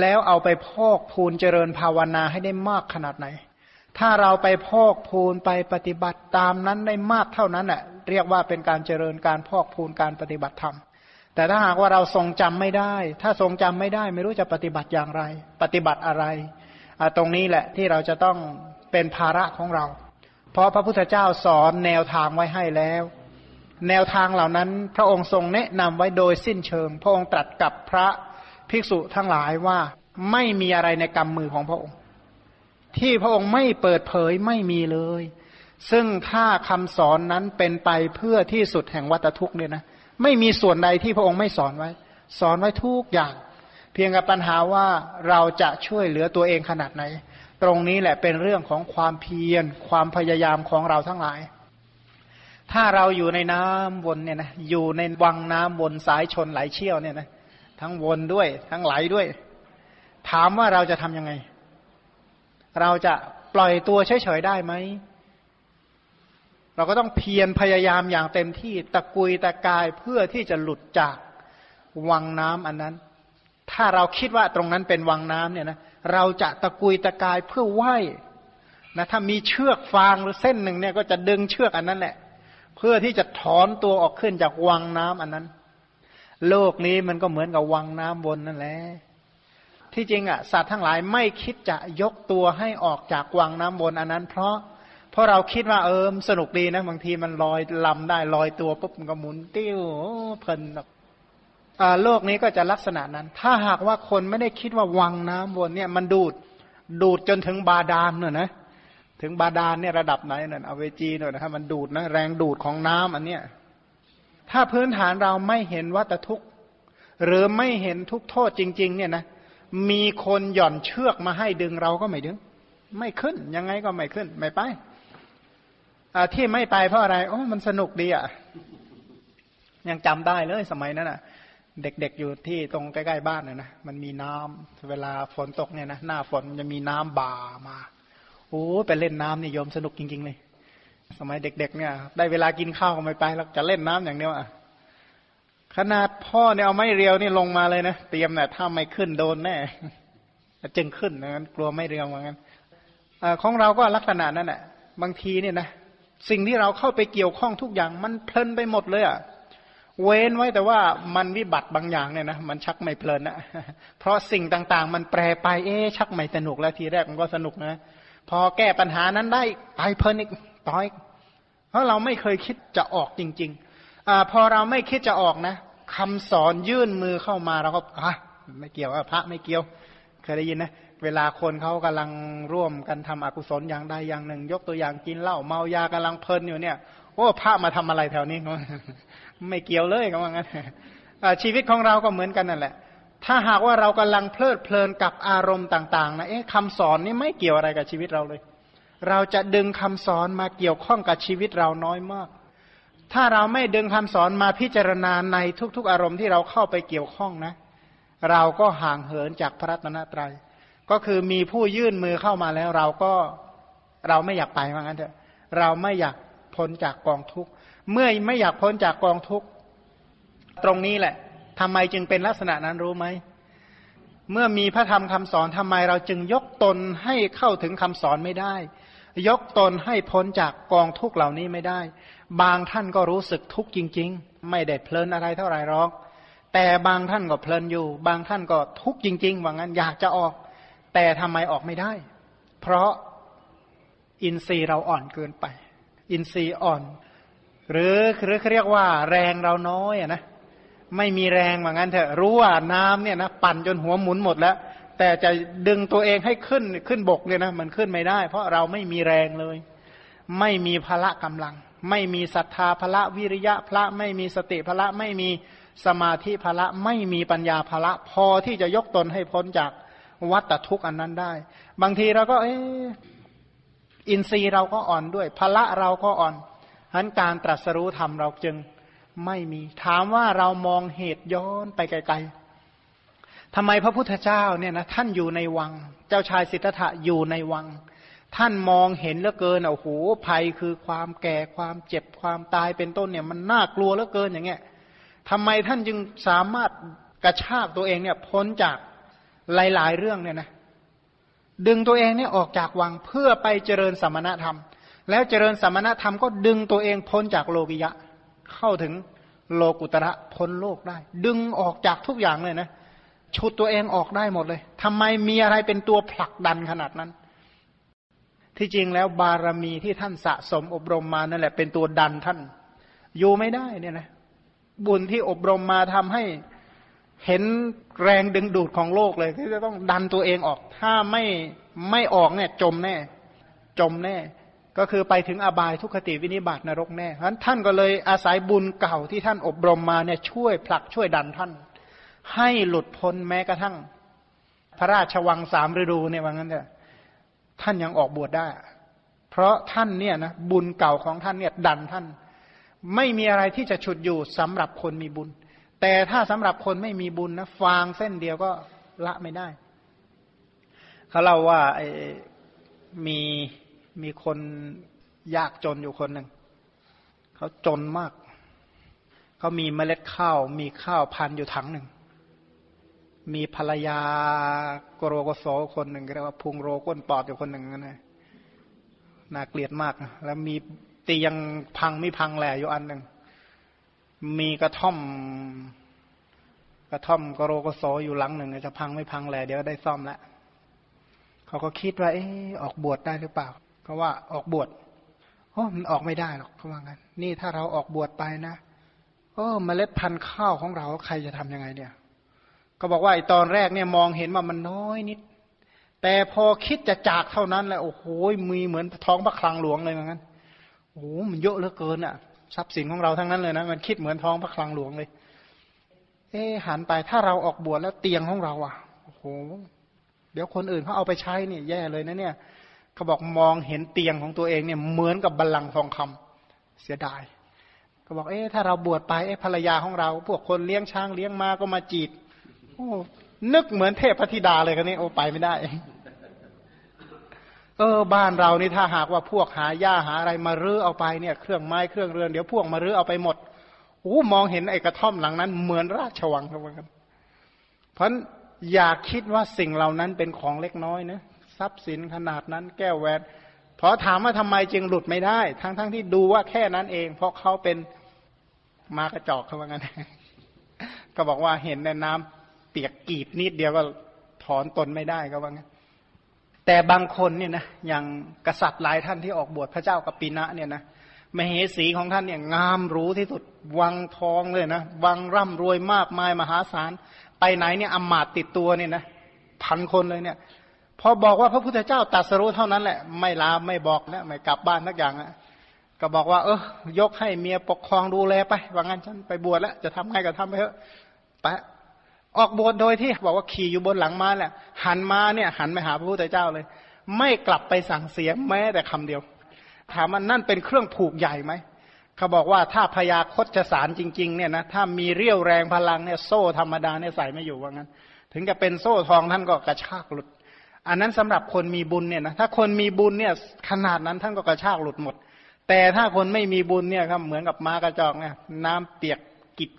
แล้วเอาไปพอกพูนเจริญภาวนาให้ได้มากขนาดไหน ถ้าเราไปพอกพูนไปปฏิบัติตามนั้นได้มากเท่านั้นแหละเรียกว่าเป็นการเจริญการพอกพูนการปฏิบัติธรรม แต่ถ้าหากว่าเราทรงจำไม่ได้ ถ้าทรงจำไม่ได้ ไม่รู้จะปฏิบัติอย่างไร ปฏิบัติอะไร ตรงนี้แหละที่เราจะต้องเป็นภาระของเรา เพราะพระพุทธเจ้าสอนแนวทางไว้ให้แล้ว แนวทางเหล่านั้นพระองค์ทรงแนะนำไว้โดยสิ้นเชิง พระองค์ตรัสกับพระภิกษุทั้งหลายว่าไม่มีอะไรในกำมือของพระองค์ ที่พระองค์ไม่เปิดเผยไม่มีเลย ซึ่งถ้าคำสอนนั้นเป็นไปเพื่อที่สุดแห่งวัตทุกข์เนี่ยนะ ไม่มีส่วนใดที่พระองค์ไม่สอนไว้ สอนไว้ทุกอย่าง เพียงกับปัญหาว่าเราจะช่วยเหลือตัวเองขนาดไหน ตรงนี้แหละเป็นเรื่องของความเพียร ความพยายามของเราทั้งหลาย ถ้าเราอยู่ในน้ำวนเนี่ยนะอยู่ในวังน้ำวนสายชนไหลเชี่ยวเนี่ยนะทั้งวนด้วย ทั้งไหลด้วย ถามว่าเราจะทํำยังไง เราจะปล่อยตัวเฉยๆได้ไหม เราก็ต้องเพียรพยายามอย่างเต็มที่ตะกุยตะกายเพื่อที่จะหลุดจากวังน้ำอันนั้น ถ้าเราคิดว่าตรงนั้นเป็นวังน้ำเนี่ยนะเราจะตะกุยตะกายเพื่อไหวนะถ้ามีเชือกฟางหรือเส้นหนึ่งเนี่ยก็จะดึงเชือกอันนั้นแหละ เพื่อที่จะถอนตัวออกขึ้นจากวังน้ำอันนั้น โลกนี้มันก็เหมือนกับวังน้ำบนนั่นแหละที่จริงอะสัตว์ทั้งหลายไม่คิดจะยกตัวให้ออกจากวังน้ำบนอันนั้น เพราะ ราะเราคิดว่าเออสนุกดีนะบางทีมันลอยลำได้ลอยตัวปุ๊บมันก็หมุนติ้วเพลินแบบโลกนี้ก็จะลักษณะนั้น ถ้าหากว่าคนไม่ได้คิดว่าวังน้ำบนเนี่ยมันดูดดูดจนถึงบาดาลเนี่ยนะ ถึงบาดาลเนี่ยระดับไหนเนี่ยเอาเวจีหน่อยนะครับมันดูดนะแรงดูดของน้ำอันเนี้ยถ้าพื้นฐานเราไม่เห็นวัตทุกข์ หรือไม่เห็นทุกโทษจริง ๆ เนี่ยนะมีคนหย่อนเชือกมาให้ดึงเราก็ไม่ดึง ไม่ขึ้นยังไงก็ไม่ขึ้น ไม่ไป ที่ไม่ไปเพราะอะไรโอ้มันสนุกดีอะ ยังจำได้เลยสมัยนั้นอะ เด็กๆอยู่ที่ตรงใกล้ๆบ้านน่ะนะมันมีน้ำเวลาฝนตกเนี่ยนะหน้าฝนมันจะมีน้ำบ่ามาโอ้ไปเล่นน้ำนี่ยมสนุกจริง ๆ เลย สมัยเด็ก ๆ เนี่ย ได้เวลากินข้าวก็ไม่ไปแล้วจะเล่นน้ำอย่างเดียวอะขนาดพ่อเนี่ยเอาไม้เรียวนี่ลงมาเลยนะเตรียมนี่ยถ้าไม่ขึ้นโดนแน่จึงขึ้นนะงั้นกลัวไม่เรียวเหมือนกันของเราก็ลักษณะนั้นแหละบางทีเนี่ยนะ สิ่งที่เราเข้าไปเกี่ยวข้องทุกอย่างมันเพลินไปหมดเลยอะ่ะเว้นไว้แต่ว่ามันวิบัติบางอย่างเนี่ยนะมันชักไม่เพลินนะเพราะสิ่งต่างๆ มันแปรไปเอ๊ชักไม่สนุกแล้วทีแรกมันก็สนุกนะพอแก้ปัญหานั้นได้ไปเพลินอีกต่อยเพราะเราไม่เคยคิดจะออกจริงๆอพอเราไม่คิดจะออกนะคำสอนยื่นมือเข้ามาเราก็อะไม่เกี่ยวพระไม่เกี่ยว เคยได้ยินนะ เวลาคนเขากำลังร่วมกันทำอกุศลอย่างใดอย่างหนึ่ง ยกตัวอย่างกินเหล้าเมายากำลังเพลินอยู่เนี่ย โอ้พระมาทำอะไรแถวนี้ไม่เกี่ยวเลยก็ว่างั้นชีวิตของเราก็เหมือนกันนั่นแหละ ถ้าหากว่าเรากำลังเพลิดเพลินกับอารมณ์ต่างๆนะเอ๊ะคำสอนนี่ไม่เกี่ยวอะไรกับชีวิตเราเลย เราจะดึงคำสอนมาเกี่ยวข้องกับชีวิตเราน้อยมาก ถ้าเราไม่ดึงคำสอนมาพิจารณาในทุก ๆ อารมณ์ที่เราเข้าไปเกี่ยวข้องนะ เราก็ห่างเหินจากพระรัตนตรยัย ก็คือมีผู้ยื่นมือเข้ามาแล้วเราก็เราไม่อยากไปว่างั้นเถอะเราไม่อยากพ้นจากกองทุกข์เมื่อไม่อยากพ้นจากกองทุกข์ตรงนี้แหละทำไมจึงเป็นลักษณะนั้นรู้ไหมเมื่อมีพระธรรมคำสอนทำไมเราจึงยกตนให้เข้าถึงคำสอนไม่ได้ ยกตนให้พ้นจากกองทุกข์เหล่านี้ไม่ได้ บางท่านก็รู้สึกทุกข์จริง ๆ ไม่ได้เพลินอะไรเท่าไหร่หรอก แต่บางท่านก็เพลินอยู่ บางท่านก็ทุกข์จริง ๆ ว่างั้นอยากจะออก แต่ทำไมออกไม่ได้ เพราะอินทรีย์เราอ่อนเกินไป อินทรีย์อ่อน หรือหรือเรียกว่า แรงเราน้อยอะนะไม่มีแรงเหมือนกันเถอะรู้ว่าน้ำเนี่ยนะปั่นจนหัวหมุนหมดแล้ว แต่จะดึงตัวเองให้ขึ้นขึ้นบกเนี่ยนะมันขึ้นไม่ได้ เพราะเราไม่มีแรงเลย ไม่มีพละกำลัง ไม่มีศรัทธาพละวิริยะพระไม่มีสติพละไม่มีสมาธิพละ ไม่มีปัญญาพละ พอที่จะยกตนให้พ้นจาก วัฏทุกข์อันนั้นได้ บางทีเราก็ เอออินทรีย์เราก็อ่อนด้วยพละเราก็อ่อนฉะนั้นการตรัสรู้ธรรมเราจึงไม่มี ถามว่าเรามองเหตุย้อนไปไกลๆทำไมพระพุทธเจ้าเนี่ยนะท่านอยู่ในวัง เจ้าชายสิทธัตถะอยู่ในวัง ท่านมองเห็นเหลือเกินโอ้โหภัยคือความแก่ความเจ็บความตายเป็นต้นเนี่ย มันน่ากลัวเหลือเกินอย่างเงี้ยทำไมท่านจึงสามารถกระชากตัวเองเนี่ยพ้นจาก หลายๆ เรื่องเนี่ยนะดึงตัวเองเนี่ยออกจากวังเพื่อไปเจริญสมณธรรม แล้วเจริญสมณธรรมก็ดึงตัวเองพ้นจากโลกิยะ เข้าถึงโลกุตระพ้นโลกได้ ดึงออกจากทุกอย่างเลยนะชุดตัวเองออกได้หมดเลยทำไมมีอะไรเป็นตัวผลักดันขนาดนั้น ที่จริงแล้วบารมีที่ท่านสะสมอบรมมานั่นแหละเป็นตัวดันท่าน อยู่ไม่ได้เนี่ยนะบุญที่อบรมมาทำให้ เห็นแรงดึงดูดของโลกเลย ที่จะต้องดันตัวเองออก ถ้าไม่ไม่ออกเนี่ยจมแน่ จมแน่ ก็คือไปถึงอบายทุกขติวินิบาตนรกแน่เพราะฉะนั้นท่านก็เลยอาศัยบุญเก่าที่ท่านอบรมมาเนี่ยช่วยผลักช่วยดันท่าน ให้หลุดพ้นแม้กระทั่ง พระราชวังสามฤดูเนี่ยว่างั้นเนี่ยท่านยังออกบวชได้ เพราะท่านเนี่ยนะบุญเก่าของท่านเนี่ยดันท่าน ไม่มีอะไรที่จะฉุดอยู่สำหรับคนมีบุญ แต่ถ้าสำหรับคนไม่มีบุญนะฟางเส้นเดียวก็ละไม่ได้ เขาเล่าว่าอมีมีคนยากจนอยู่คนหนึ่งเขาจนมาก เขามีเมล็ดข้าว มีข้าวพันอยู่ถังหนึ่ง มีภรรยากโรกโสคนหนึ่งเรียกว่าพุงโรก้นปอดอยู่คนหนึ่งนั่นเองน่าเกลียดมาก แล้วมีตียังพังไม่พังแหล่อยู่อันหนึ่ง มีกระท่อม กระท่อมกโรกโสอยู่หลังหนึ่งจะพังไม่พังแหล่เดี๋ยวได้ซ่อมแล้วเขาก็คิดว่าเออออกบวชได้หรือเปล่าเขาว่าออกบวชโอ้มันออกไม่ได้หรอกเขาว่างั้น นี่ถ้าเราออกบวชไปนะโอ้เมล็ดพันธุ์ข้าวของเราใครจะทํำยังไงเนี่ย ก็บอกว่าไอตอนแรกเนี่ยมองเห็นว่ามันน้อยนิด แต่พอคิดจะจากเท่านั้นแหละโอ้โหมีเหมือนท้องพระคลังหลวงเลยเหมือนกันโอ้มันเยอะเหลือเกินอะ ทรัพย์สินของเราทั้งนั้นเลยนะ มันคิดเหมือนท้องพระคลังหลวงเลย เอ๊หันไปถ้าเราออกบวชแล้วเตียงของเราอะโอ้โหเดี๋ยวคนอื่นเขาเอาไปใช้นี่แย่เลยนะเนี่ยเขาบอกมองเห็นเตียงของตัวเองเนี่ยเหมือนกับบัลลังก์ทองคำเสียดายก็บอกเอ๊ถ้าเราบวชไปเอ๊ภรรยาของเรา พวกคนเลี้ยงช้างเลี้ยงมาก็มาจีบโอ้นึกเหมือนเทพธิดาเลยกันนี่โอ้ไปไม่ได้ เออบ้านเรานี่ถ้าหากว่าพวกหาหญ้าหาอะไรมารื้อเอาไปเนี่ยเครื่องไม้เครื่องเรือนเดี๋ยวพวกมารื้อเอาไปหมดโอ้มองเห็นไอ้กระท่อมหลังนั้นเหมือนราชวังครับกันเพราะอย่าคิดว่าสิ่งเหล่านั้นเป็นของเล็กน้อยนะทรัพย์สินขนาดนั้นแก้วแหวนพราะถามว่าทำไมจึงหลุดไม่ได้ ทั้งๆทที่ดูว่าแค่นั้นเอง เพราะเขาเป็นมากระจอกเขาว่างั้นก็บอกว่าเห็นในน้ำเปียกกีบนิดเดียวก็ถอนตนไม่ได้ก็ว่างั้น แต่บางคนเนี่ยนะอย่างกษัตริย์หลายท่านที่ออกบวชพระเจ้ากัปปินะเนี่ยนะมเหสีของท่านเนี่ยงามรู้ที่สุดวังทองเลยนะวังร่ำรวยมากมายมหาศาล ไปไหนเนี่ยอมาตติดตัวเนี่ยนะพันคนเลยเนี่ย พอบอกว่าพระพุทธเจ้าตรัสรู้เท่านั้นแหละ ไม่ลาไม่บอกนะไม่กลับบ้านทักอย่างอะก็บอกว่า เออยกให้เมียปกครองดูแลไปว่างั้นฉันไปบวชแล้วจะทำไงก็ทำไปเถอะไป ออกบวชโดยที่บอกว่าขี่อยู่บนหลังม้าแหละหันมาเนี่ย หันไปหาพระพุทธเจ้าเลย ไม่กลับไปสั่งเสียงแม้แต่คำเดียว ถามมันนั่นเป็นเครื่องผูกใหญ่ไหมเขาบอกว่าถ้าพยาคตจะสารจริง ๆ เนี่ยนะถ้ามีเรี่ยวแรงพลังเนี่ยโซ่ธรรมดาเนี่ยใส่ไม่อยู่ว่างั้น ถึงจะเป็นโซ่ทองท่านก็กระชากหลุด อันนั้นสำหรับคนมีบุญเนี่ยนะถ้าคนมีบุญเนี่ยขนาดนั้นท่านก็กระชากหลุดหมด แต่ถ้าคนไม่มีบุญเนี่ยครับเหมือนกับม้ากระจอกเนี่ยน้ำเปียก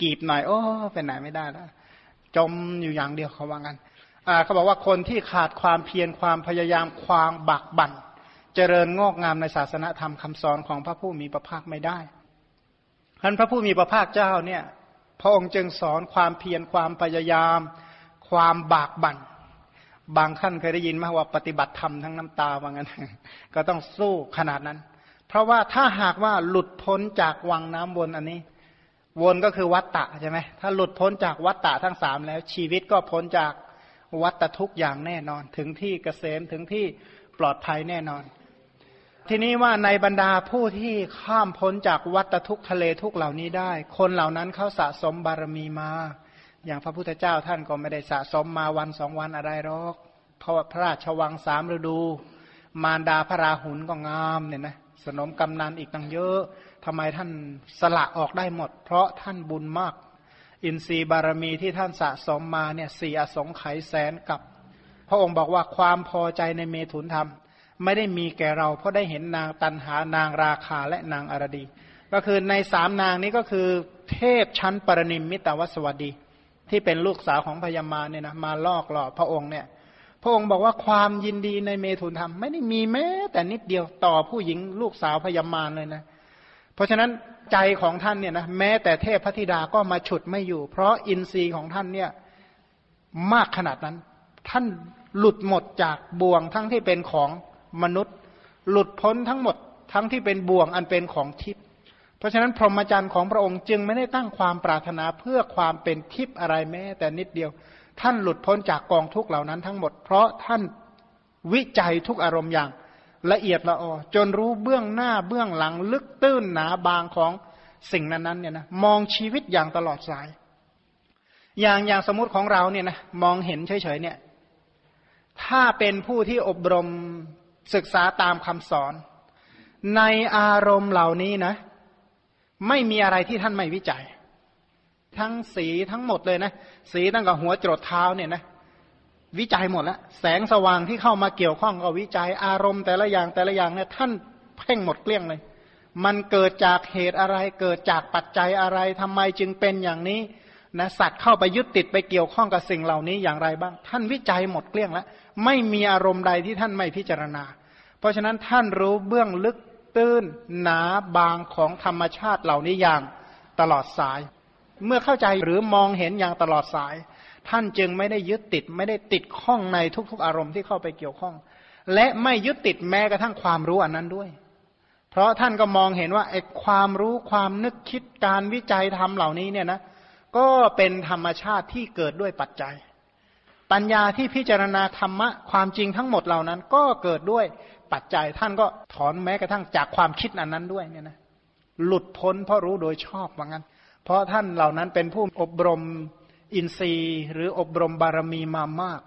กีบๆหน่อยโอ้เป็นไหนไม่ได้แล้ว จมอยู่อย่างเดียวเขาว่างั้นเขาบอกว่าคนที่ขาดความเพียรความพยายามความบักบั่นเจริญงอกงามในศาสนธรรมคำสอนของพระผู้มีพระภาคไม่ได้ท่านพระผู้มีพระภาคเจ้าเนี่ย พระองค์จึงสอนความเพียรความพยายาม ความบากบั่น บางขั้นเคยได้ยินไหมว่าปฏิบัติธรรมทั้งน้ำตาว่างั้น ก็ต้องสู้ขนาดนั้น เพราะว่าถ้าหากว่าหลุดพ้นจากวังน้ำวนอันนี้ วนก็คือวัตตะใช่ไหมถ้าหลุดพ้นจากวัตตะทั้งสามแล้ว ชีวิตก็พ้นจากวัตทุกอย่างแน่นอน ถึงที่เกษมถึงที่ปลอดภัยแน่นอน ทีนี้ว่าในบรรดาผู้ที่ข้ามพ้นจากวัตทุกทะเลทุกเหล่านี้ได้ คนเหล่านั้นเขาสะสมบารมีมา อย่างพระพุทธเจ้าท่านก็ไม่ได้สะสมมาวันสองวันอะไรหรอกเพราะพระราชวังสามฤดู มารดาพระราหุลก็งามเนี่ยนะสนมกำนันอีกตั้งเยอะ ทำไมท่านสละออกได้หมด เพราะท่านบุญมาก อินทรีย์บารมีที่ท่านสะสมมาเนี่ยสี่อสงไขยแสนกับ พระองค์บอกว่าความพอใจในเมถุนธรรม ไม่ได้มีแก่เรา เพราะได้เห็นนางตันหานางราคาและนางอารดี ก็คือในสามนางนี้ก็คือเทพชั้นปรนิมมิตวสวัสดี ที่เป็นลูกสาวของพญามาเนี่ยนะมาลอกหล่อพระองค์เนี่ยพระองค์บอกว่าความยินดีในเมถุนธรรมไม่ได้มีแม้แต่นิดเดียวต่อผู้หญิงลูกสาวพญามารเลยนะ เพราะฉะนั้นใจของท่านเนี่ยนะแม้แต่เทพพธิดาก็มาฉุดไม่อยู่ เพราะอินทรีย์ของท่านเนี่ยมากขนาดนั้น ท่านหลุดหมดจากบ่วงทั้งที่เป็นของมนุษย์ หลุดพ้นทั้งหมดทั้งที่เป็นบ่วงอันเป็นของทิพย์เพราะฉะนั้นพรหมจรรย์ของพระองค์จึงไม่ได้ตั้งความปรารถนาเพื่อความเป็นทิพย์อะไรแม้ แต่นิดเดียว ท่านหลุดพ้นจากกองทุกเหล่านั้นทั้งหมด เพราะท่านวิจัยทุกอารมณ์อย่าง ละเอียดละออจนรู้เบื้องหน้าเบื้องหลังลึกตื้นหนาบางของสิ่งนั้นๆเนี่ยนะมองชีวิตอย่างตลอดสาย อย่างอย่างสมมติของเราเนี่ยนะมองเห็นเฉยๆเนี่ย ถ้าเป็นผู้ที่อบรมศึกษาตามคำสอน ในอารมณ์เหล่านี้นะ ไม่มีอะไรที่ท่านไม่วิจัย ทั้งสีทั้งหมดเลยนะ สีตั้งแต่หัวจรดเท้าเนี่ยนะ วิจัยหมดแล้วแสงสว่างที่เข้ามาเกี่ยวข้องก็วิจัยอารมณ์แต่ละอย่างแต่ละอย่างเนี่ยท่านเพ่งหมดเกลี้ยงเลย มันเกิดจากเหตุอะไร เกิดจากปัจจัยอะไรทำไมจึงเป็นอย่างนี้นะสัตว์เข้าไปยึดติดไปเกี่ยวข้องกับสิ่งเหล่านี้อย่างไรบ้าง ท่านวิจัยหมดเกลี้ยงแล้วไม่มีอารมณ์ใดที่ท่านไม่พิจารณา เพราะฉะนั้นท่านรู้เบื้องลึกตื้นหนาบางของธรรมชาติเหล่านี้อย่างตลอดสาย เมื่อเข้าใจหรือมองเห็นอย่างตลอดสาย ท่านจึงไม่ได้ยึดติดไม่ได้ติดข้องในทุก ๆ อารมณ์ที่เข้าไปเกี่ยวข้อง และไม่ยึดติดแม้กระทั่งความรู้อันนั้นด้วย เพราะท่านก็มองเห็นว่าไอ้ความรู้ความนึกคิดการวิจัยทำเหล่านี้เนี่ยนะก็เป็นธรรมชาติที่เกิดด้วยปัจจัย ปัญญาที่พิจารณาธรรมะความจริงทั้งหมดเหล่านั้น ก็เกิดด้วยปัจจัยท่านก็ถอนแม้กระทั่งจากความคิดอันนั้นด้วยเนี่ยนะหลุดพ้นเพราะรู้โดยชอบว่างั้น เพราะท่านเหล่านั้นเป็นผู้อบรม อินทรีย์หรืออบรมบารมีมามาก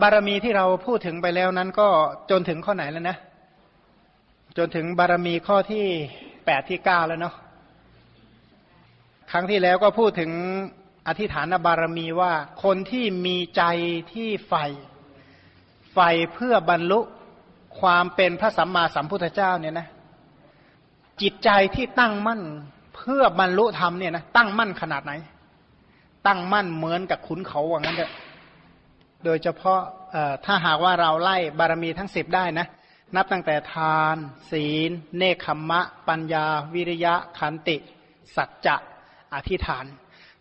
บารมีที่เราพูดถึงไปแล้วนั้นก็จนถึงข้อไหนแล้วนะ จนถึงบารมีข้อที่แปดที่เก้าแล้วเนาะครั้งที่แล้วก็พูดถึงอธิฐานบารมีว่าคนที่มีใจที่ใฝ่ใฝ่เพื่อบรรลุความเป็นพระสัมมาสัมพุทธเจ้าเนี่ยนะ จิตใจที่ตั้งมั่นเพื่อบรรลุธรรมเนี่ยนะตั้งมั่นขนาดไหน ตั้งมั่นเหมือนกับขุนเขาว่างั้นเถอะโดยเฉพาะถ้าหากว่าเราไล่บารมีทั้งสิบได้นะ นับตั้งแต่ทาน ศีล เนคขมะ ปัญญา วิริยะ ขันติ สัจจะ อธิษฐาน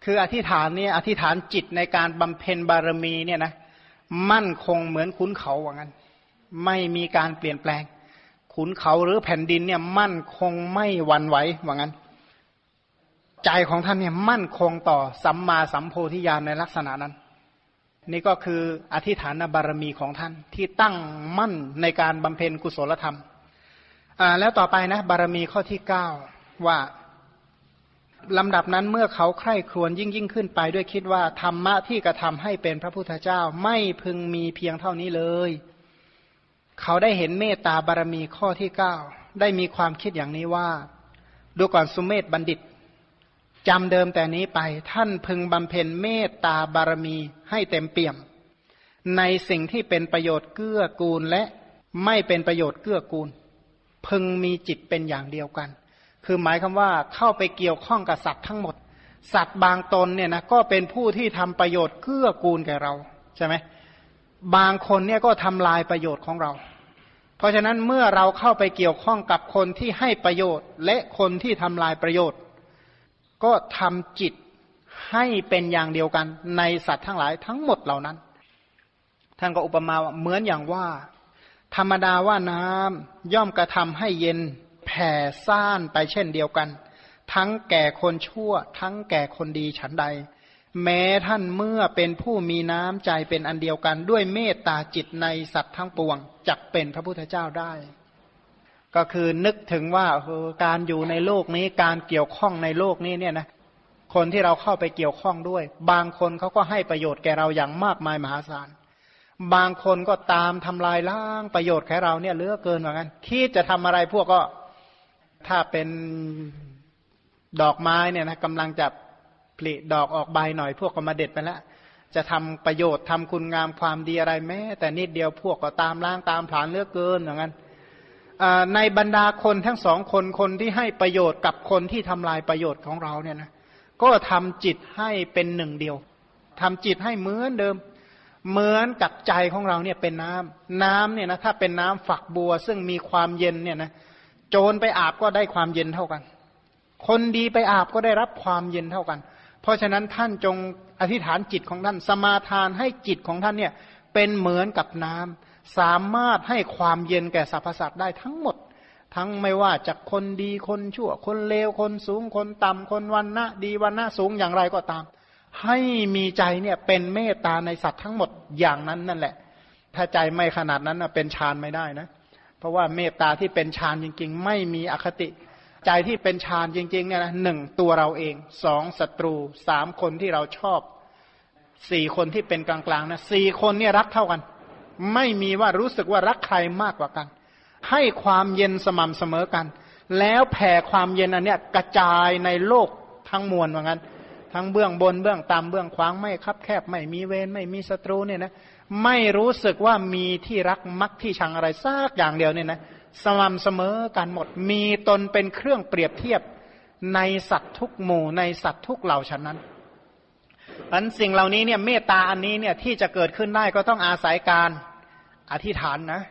คืออธิษฐานเนี่ยอธิษฐานจิตในการบำเพ็ญบารมีเนี่ยนะมั่นคงเหมือนขุนเขาว่างั้น ไม่มีการเปลี่ยนแปลง ขุนเขาหรือแผ่นดินเนี่ยมั่นคงไม่หวั่นไหวว่างั้น ใจของท่านเนี่ยมั่นคงต่อสัมมาสัมโพธิญาณในลักษณะนั้น นี่ก็คืออธิฐานบารมีของท่านที่ตั้งมั่นในการบำเพ็ญกุศลธรรมอ่าแล้วต่อไปนะบารมีข้อที่เก้าว่าลำดับนั้นเมื่อเขาใคร่ครวญยิ่งยิ่งขึ้นไปด้วยคิดว่าธรรมะที่กระทำให้เป็นพระพุทธเจ้าไม่พึงมีเพียงเท่านี้เลย เขาได้เห็นเมตตาบารมีข้อที่เก้าได้มีความคิดอย่างนี้ว่า ดูก่อนสุเมธบัณฑิต จำเดิมแต่นี้ไปท่านพึงบำเพ็ญเมตตาบารมีให้เต็มเปี่ยม ในสิ่งที่เป็นประโยชน์เกื้อกูลและไม่เป็นประโยชน์เกื้อกูล พึงมีจิตเป็นอย่างเดียวกัน คือหมายคำว่าเข้าไปเกี่ยวข้องกับสัตว์ทั้งหมด สัตว์บางตนเนี่ยนะก็เป็นผู้ที่ทำประโยชน์เกื้อกูลแก่เราใช่ไหมบางคนเนี่ยก็ทำลายประโยชน์ของเรา เพราะฉะนั้นเมื่อเราเข้าไปเกี่ยวข้องกับคนที่ให้ประโยชน์ และคนที่ทำลายประโยชน์ ก็ทำจิตให้เป็นอย่างเดียวกัน ในสัตว์ทั้งหลายทั้งหมดเหล่านั้น ท่านก็อุปมาเหมือนอย่างว่า ธรรมดาว่าน้ำย่อมกระทำให้เย็นแผ่ซ่านไปเช่นเดียวกัน ทั้งแก่คนชั่ว ทั้งแก่คนดีฉันใด แม้ท่านเมื่อเป็นผู้มีน้ำใจเป็นอันเดียวกัน ด้วยเมตตาจิตในสัตว์ทั้งปวงจักเป็นพระพุทธเจ้าได้ ก็คือนึกถึงว่าการอยู่ในโลกนี้การเกี่ยวข้องในโลกนี้เนี่ยนะคนที่เราเข้าไปเกี่ยวข้องด้วย บางคนเขาก็ให้ประโยชน์แก่เราอย่างมากมายมหาศาล บางคนก็ตามทำลายล้างประโยชน์แก่เราเนี่ยเลือกเกินเหมือนกันคิดจะทำอะไรพวกก็ถ้าเป็นดอกไม้เนี่ยนะกำลังจะผลิดอกออกใบหน่อย พวกก็มาเด็ดไปแล้วจะทำประโยชน์ทำคุณงามความดีอะไรแม้ แต่นิดเดียวพวกก็ตามล้างตามผลานเลือกเกินอย่างนั้น ในบรรดาคนทั้งสองคนคนที่ให้ประโยชน์กับคนที่ทำลายประโยชน์ของเราเนี่ยนะก็ทำจิตให้เป็นหนึ่งเดียวทำจิตให้เหมือนเดิม เหมือนกับใจของเราเนี่ยเป็นน้ำน้ำเนี่ยนะถ้าเป็นน้ำฝักบัว ซึ่งมีความเย็นเนี่ยนะโจรไปอาบก็ได้ความเย็นเท่ากัน คนดีไปอาบก็ได้รับความเย็นเท่ากัน เพราะฉะนั้นท่านจงอธิษฐานจิตของท่านสมาทานให้จิตของท่านเนี่ยเป็นเหมือนกับน้ำ สามารถให้ความเย็นแก่สรรพสัตว์ได้ทั้งหมด ทั้งไม่ว่าจากคนดีคนชั่ว คนเลวคนสูงคนต่ำคนวันนะดีวันนะสูงอย่างไรก็ตาม ให้มีใจเนี่ยเป็นเมตตาในสัตว์ทั้งหมดอย่างนั้นนั่นแหละ ถ้าใจไม่ขนาดนั้นเป็นฌานไม่ได้นะ เพราะว่าเมตตาที่เป็นฌานจริง ๆ ไม่มีอคติ ใจที่เป็นฌานจริงๆเนี่ยนะหนึ่งตัวเราเองสองศัตรูสามคนที่เราชอบสี่คนที่เป็นกลางๆนะสี่คนเนี่ยรักเท่ากัน ไม่มีว่ารู้สึกว่ารักใครมากกว่ากัน ให้ความเย็นสม่ำเสมอกัน แล้วแผ่ความเย็นอันเนี้ยกระจายในโลกทั้งมวลว่างั้น ทั้งเบื้องบนเบื้องต่ำเบื้องขวางไม่คับแคบ ไม่มีเวรไม่มีศัตรูเนี่ยนะไม่รู้สึกว่ามีที่รักมักที่ชังอะไรซากอย่างเดียวเนี่ยนะสม่ำเสมอกันหมดมีตนเป็นเครื่องเปรียบเทียบในสัตว์ทุกหมู่ในสัตว์ทุกเหล่าฉะนั้น อันสิ่งเหล่านี้เนี่ยเมตตาอันนี้เนี่ยที่จะเกิดขึ้นได้ก็ต้องอาศัยการอธิษฐานนะ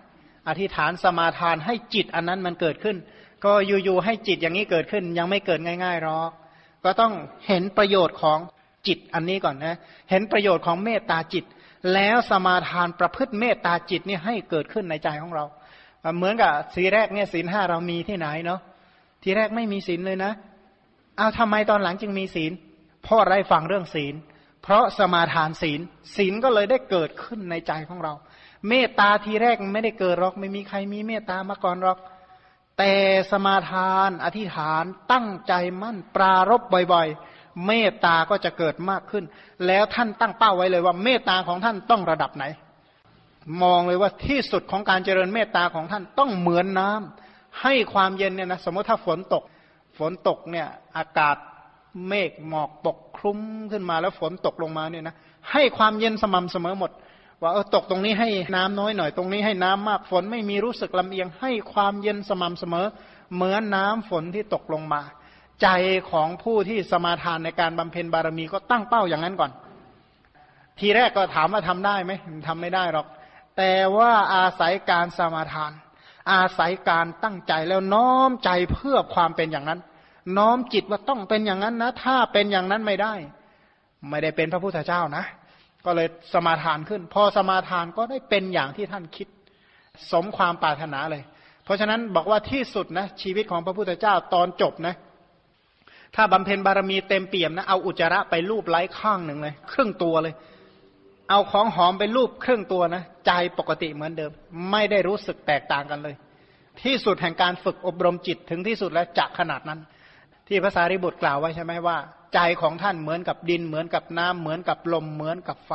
อธิษฐานสมาทานให้จิตอันนั้นมันเกิดขึ้น ก็อยู่ๆให้จิตอย่างนี้เกิดขึ้น ยังไม่เกิดง่ายๆหรอกก็ต้องเห็นประโยชน์ของจิตอันนี้ก่อนนะ เห็นประโยชน์ของเมตตาจิต แล้วสมาทานประพฤติเมตตาจิตนี่ให้เกิดขึ้นในใจของเรา เหมือนกับสีแรกเนี่ยศีลห้าเรามีที่ไหนเนาะทีแรกไม่มีศีลเลยนะ เอาทำไมตอนหลังจึงมีศีลพราะอไรฟังเรื่องศีล เพราะสมาทานศีล ศีลก็เลยได้เกิดขึ้นในใจของเรา เมตตาทีแรกไม่ได้เกิดหรอก ไม่มีใครมีเมตตามาก่อนหรอก แต่สมาทานอธิษฐานตั้งใจมั่นปรารบบ่อยๆ เมตตาก็จะเกิดมากขึ้น แล้วท่านตั้งเป้าไว้เลยว่าเมตตาของท่านต้องระดับไหน มองเลยว่าที่สุดของการเจริญเมตตาของท่านต้องเหมือนน้ำให้ความเย็นเนี่ยนะสมมติถ้าฝนตก ฝนตกเนี่ยอากาศ เมฆหมอกปกคลุ้มขึ้นมาแล้วฝนตกลงมาเนี่ยนะให้ความเย็นสม่ำเสมอหมด ว่าเออตกตรงนี้ให้น้ำน้อยหน่อยตรงนี้ให้น้ำมากฝนไม่มีรู้สึกลำเอียง ให้ความเย็นสม่ำเสมอ เหมือนน้ำฝนที่ตกลงมา ใจของผู้ที่สมาทานในการบำเพ็ญบารมีก็ตั้งเป้าอย่างนั้นก่อน ทีแรกก็ถามว่าทำได้ไหมทำไม่ได้หรอก แต่ว่าอาศัยการสมาทาน อาศัยการตั้งใจแล้วน้อมใจเพื่อความเป็นอย่างนั้น น้อมจิตว่าต้องเป็นอย่างนั้นนะ ถ้าเป็นอย่างนั้นไม่ได้ ไม่ได้เป็นพระพุทธเจ้านะ ก็เลยสมาทานขึ้น พอสมาทานก็ได้เป็นอย่างที่ท่านคิด สมความปรารถนาเลย เพราะฉะนั้นบอกว่าที่สุดนะ ชีวิตของพระพุทธเจ้าตอนจบนะ ถ้าบำเพ็ญบารมีเต็มเปี่ยมนะเอาอุจจาระไปรูปไล้ข้างหนึ่งเลย ครึ่งตัวเลย เอาของหอมไปรูปครึ่งตัวนะใจปกติเหมือนเดิม ไม่ได้รู้สึกแตกต่างกันเลยที่สุดแห่งการฝึกอบรมจิตถึงที่สุดแล้วจักขนาดนั้น ที่ภาษาริบุตรกล่าวไว้ใช่ไหมว่า ใจของท่านเหมือนกับดิน เหมือนกับน้ำเหมือนกับลมเหมือนกับไฟ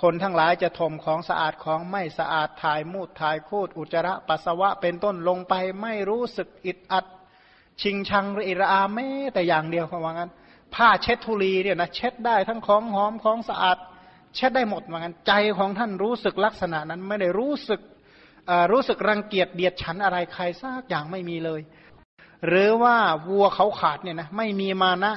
คนทั้งหลายจะทมของสะอาดของไม่สะอาดถ่ายมูดถ่ายคูดอุจจาระปัสสาวะเป็นต้นลงไปไม่รู้สึกอิดอัด ชิงชังหรืออิระอาแม้แต่อย่างเดียวเขาว่างั้น ผ้าเช็ดทุลีเนี่ยนะเช็ดได้ทั้งของหอมของสะอาด เช็ดได้หมดว่างั้นใจของท่านรู้สึกลักษณะนั้นไม่ได้รู้สึกรู้สึกรังเกียจเดียดฉันอะไรใครซากอย่างไม่มีเลย หรือว่าวัวเขาขาดเนี่ยนะไม่มีมานะ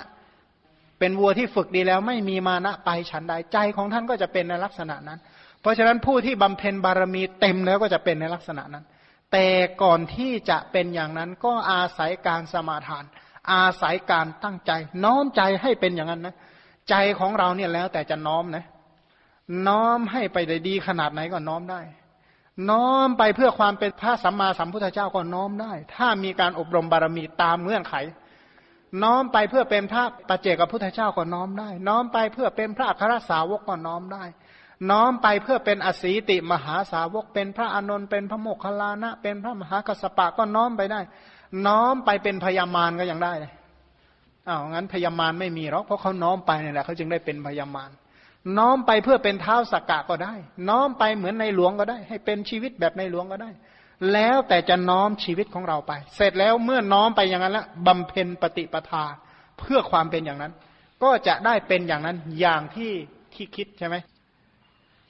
เป็นวัวที่ฝึกดีแล้ว ไม่มีมานะไปฉันใดใจของท่านก็จะเป็นในลักษณะนั้น เพราะฉะนั้นผู้ที่บำเพ็ญบารมีเต็มแล้วก็จะเป็นในลักษณะนั้น แต่ก่อนที่จะเป็นอย่างนั้นก็อาศัยการสมาทาน อาศัยการตั้งใจ น้อมใจให้เป็นอย่างนั้นนะใจของเราเนี่ยแล้วแต่จะน้อมนะน้อมให้ไปได้ดีขนาดไหนก็น้อมได้ น้อมไปเพื่อความเป็นพระสัมมาสัมพุทธเจ้าก็น้อมได้ ถ้ามีการอบรมบารมีตามเงื่อนไข น้อมไปเพื่อเป็นพระปัจเจกพุทธเจ้าก็น้อมได้ น้อมไปเพื่อเป็นพระอัครสาวกก็น้อมได้ น้อมไปเพื่อเป็นอสีติมหาสาวก เป็นพระอานนท์เป็นพระโมคคัลลานะ เป็นพระมหากัสสปะก็น้อมไปได้ น้อมไปเป็นพยามารก็ยังได้เลยอ้าวงั้นพยามารไม่มีหรอกเพราะเขาน้อมไปนี่แหละเขาจึงได้เป็นพยามาร น้อมไปเพื่อเป็นเท้าสักกะก็ได้ น้อมไปเหมือนในหลวงก็ได้ ให้เป็นชีวิตแบบในหลวงก็ได้ แล้วแต่จะน้อมชีวิตของเราไป เสร็จแล้วเมื่อน้อมไปอย่างนั้นแล้วบำเพ็ญปฏิปทาเพื่อความเป็นอย่างนั้น ก็จะได้เป็นอย่างนั้นอย่างที่ที่คิดใช่ไหม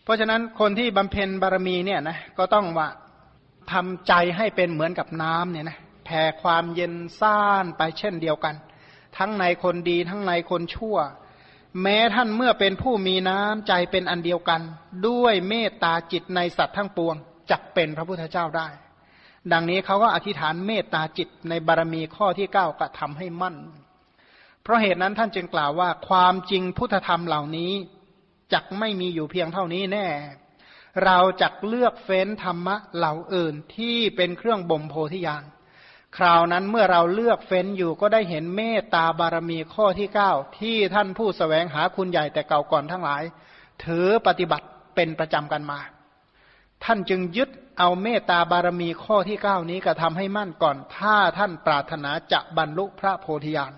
เพราะฉะนั้นคนที่บำเพ็ญบารมีเนี่ยนะก็ต้องว่าทำใจให้เป็นเหมือนกับน้ำเนี่ยนะแผ่ความเย็นซ่านไปเช่นเดียวกัน ทั้งในคนดีทั้งในคนชั่ว แม้ท่านเมื่อเป็นผู้มีน้ำใจเป็นอันเดียวกัน ด้วยเมตตาจิตในสัตว์ทั้งปวงจักเป็นพระพุทธเจ้าได้ ดังนี้เขาก็อธิษฐานเมตตาจิตในบารมีข้อที่เก้ากระทำให้มั่น เพราะเหตุนั้นท่านจึงกล่าวว่าความจริงพุทธธรรมเหล่านี้จักไม่มีอยู่เพียงเท่านี้แน่ เราจักเลือกเฟ้นธรรมะเหล่าอื่นที่เป็นเครื่องบ่มโพธิญาณ คราวนั้นเมื่อเราเลือกเฟ้นอยู่ก็ได้เห็นเมตตาบารมีข้อที่เก้าที่ท่านผู้สแสวงหาคุณใหญ่แต่เก่าก่อนทั้งหลาย ถือปฏิบัติเป็นประจำกันมา ท่านจึงยึดเอาเมตตาบารมีข้อที่เก้านี้กระทำให้มั่นก่อน ถ้าท่านปรารถนาจะบรรลุพระโพธิญาณ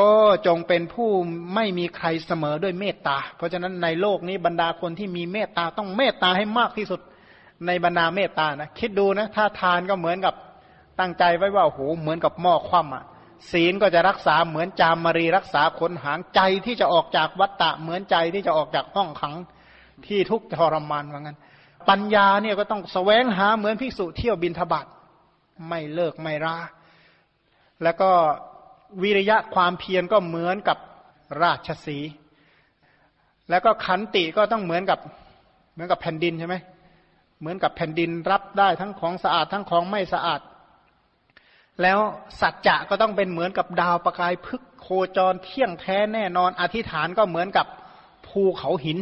ก็จงเป็นผู้ไม่มีใครเสมอด้วยเมตตา เพราะฉะนั้นในโลกนี้บรรดาคนที่มีเมตตาต้องเมตตาให้มากที่สุดในบรรดาเมตตานะคิดดูนะถ้าทานก็เหมือนกับ ตั้งใจไว้ว่าโหเหมือนกับหม้อคว่ำอะศีลก็จะรักษาเหมือนจามมารีรักษาขนหางใจที่จะออกจากวัฏฏะเหมือนใจที่จะออกจากห้องขังที่ทุกทรมานว่างั้น ปัญญาเนี่ยก็ต้องสแสวงหาเหมือนภิกษุเที่ยวบินทบาทไม่เลิกไม่ราแล้วก็วิริยะความเพียรก็เหมือนกับราชสี แล้วก็ขันติก็ต้องเหมือนกับเหมือนกับแผ่นดินใช่ไหมเหมือนกับแผ่นดินรับได้ทั้งของสะอาดทั้งของไม่สะอาด แล้วสัจจะก็ต้องเป็นเหมือนกับดาวประกายพึกโคจรเที่ยงแท้แน่นอน อธิษฐานก็เหมือนกับภูเขาหิน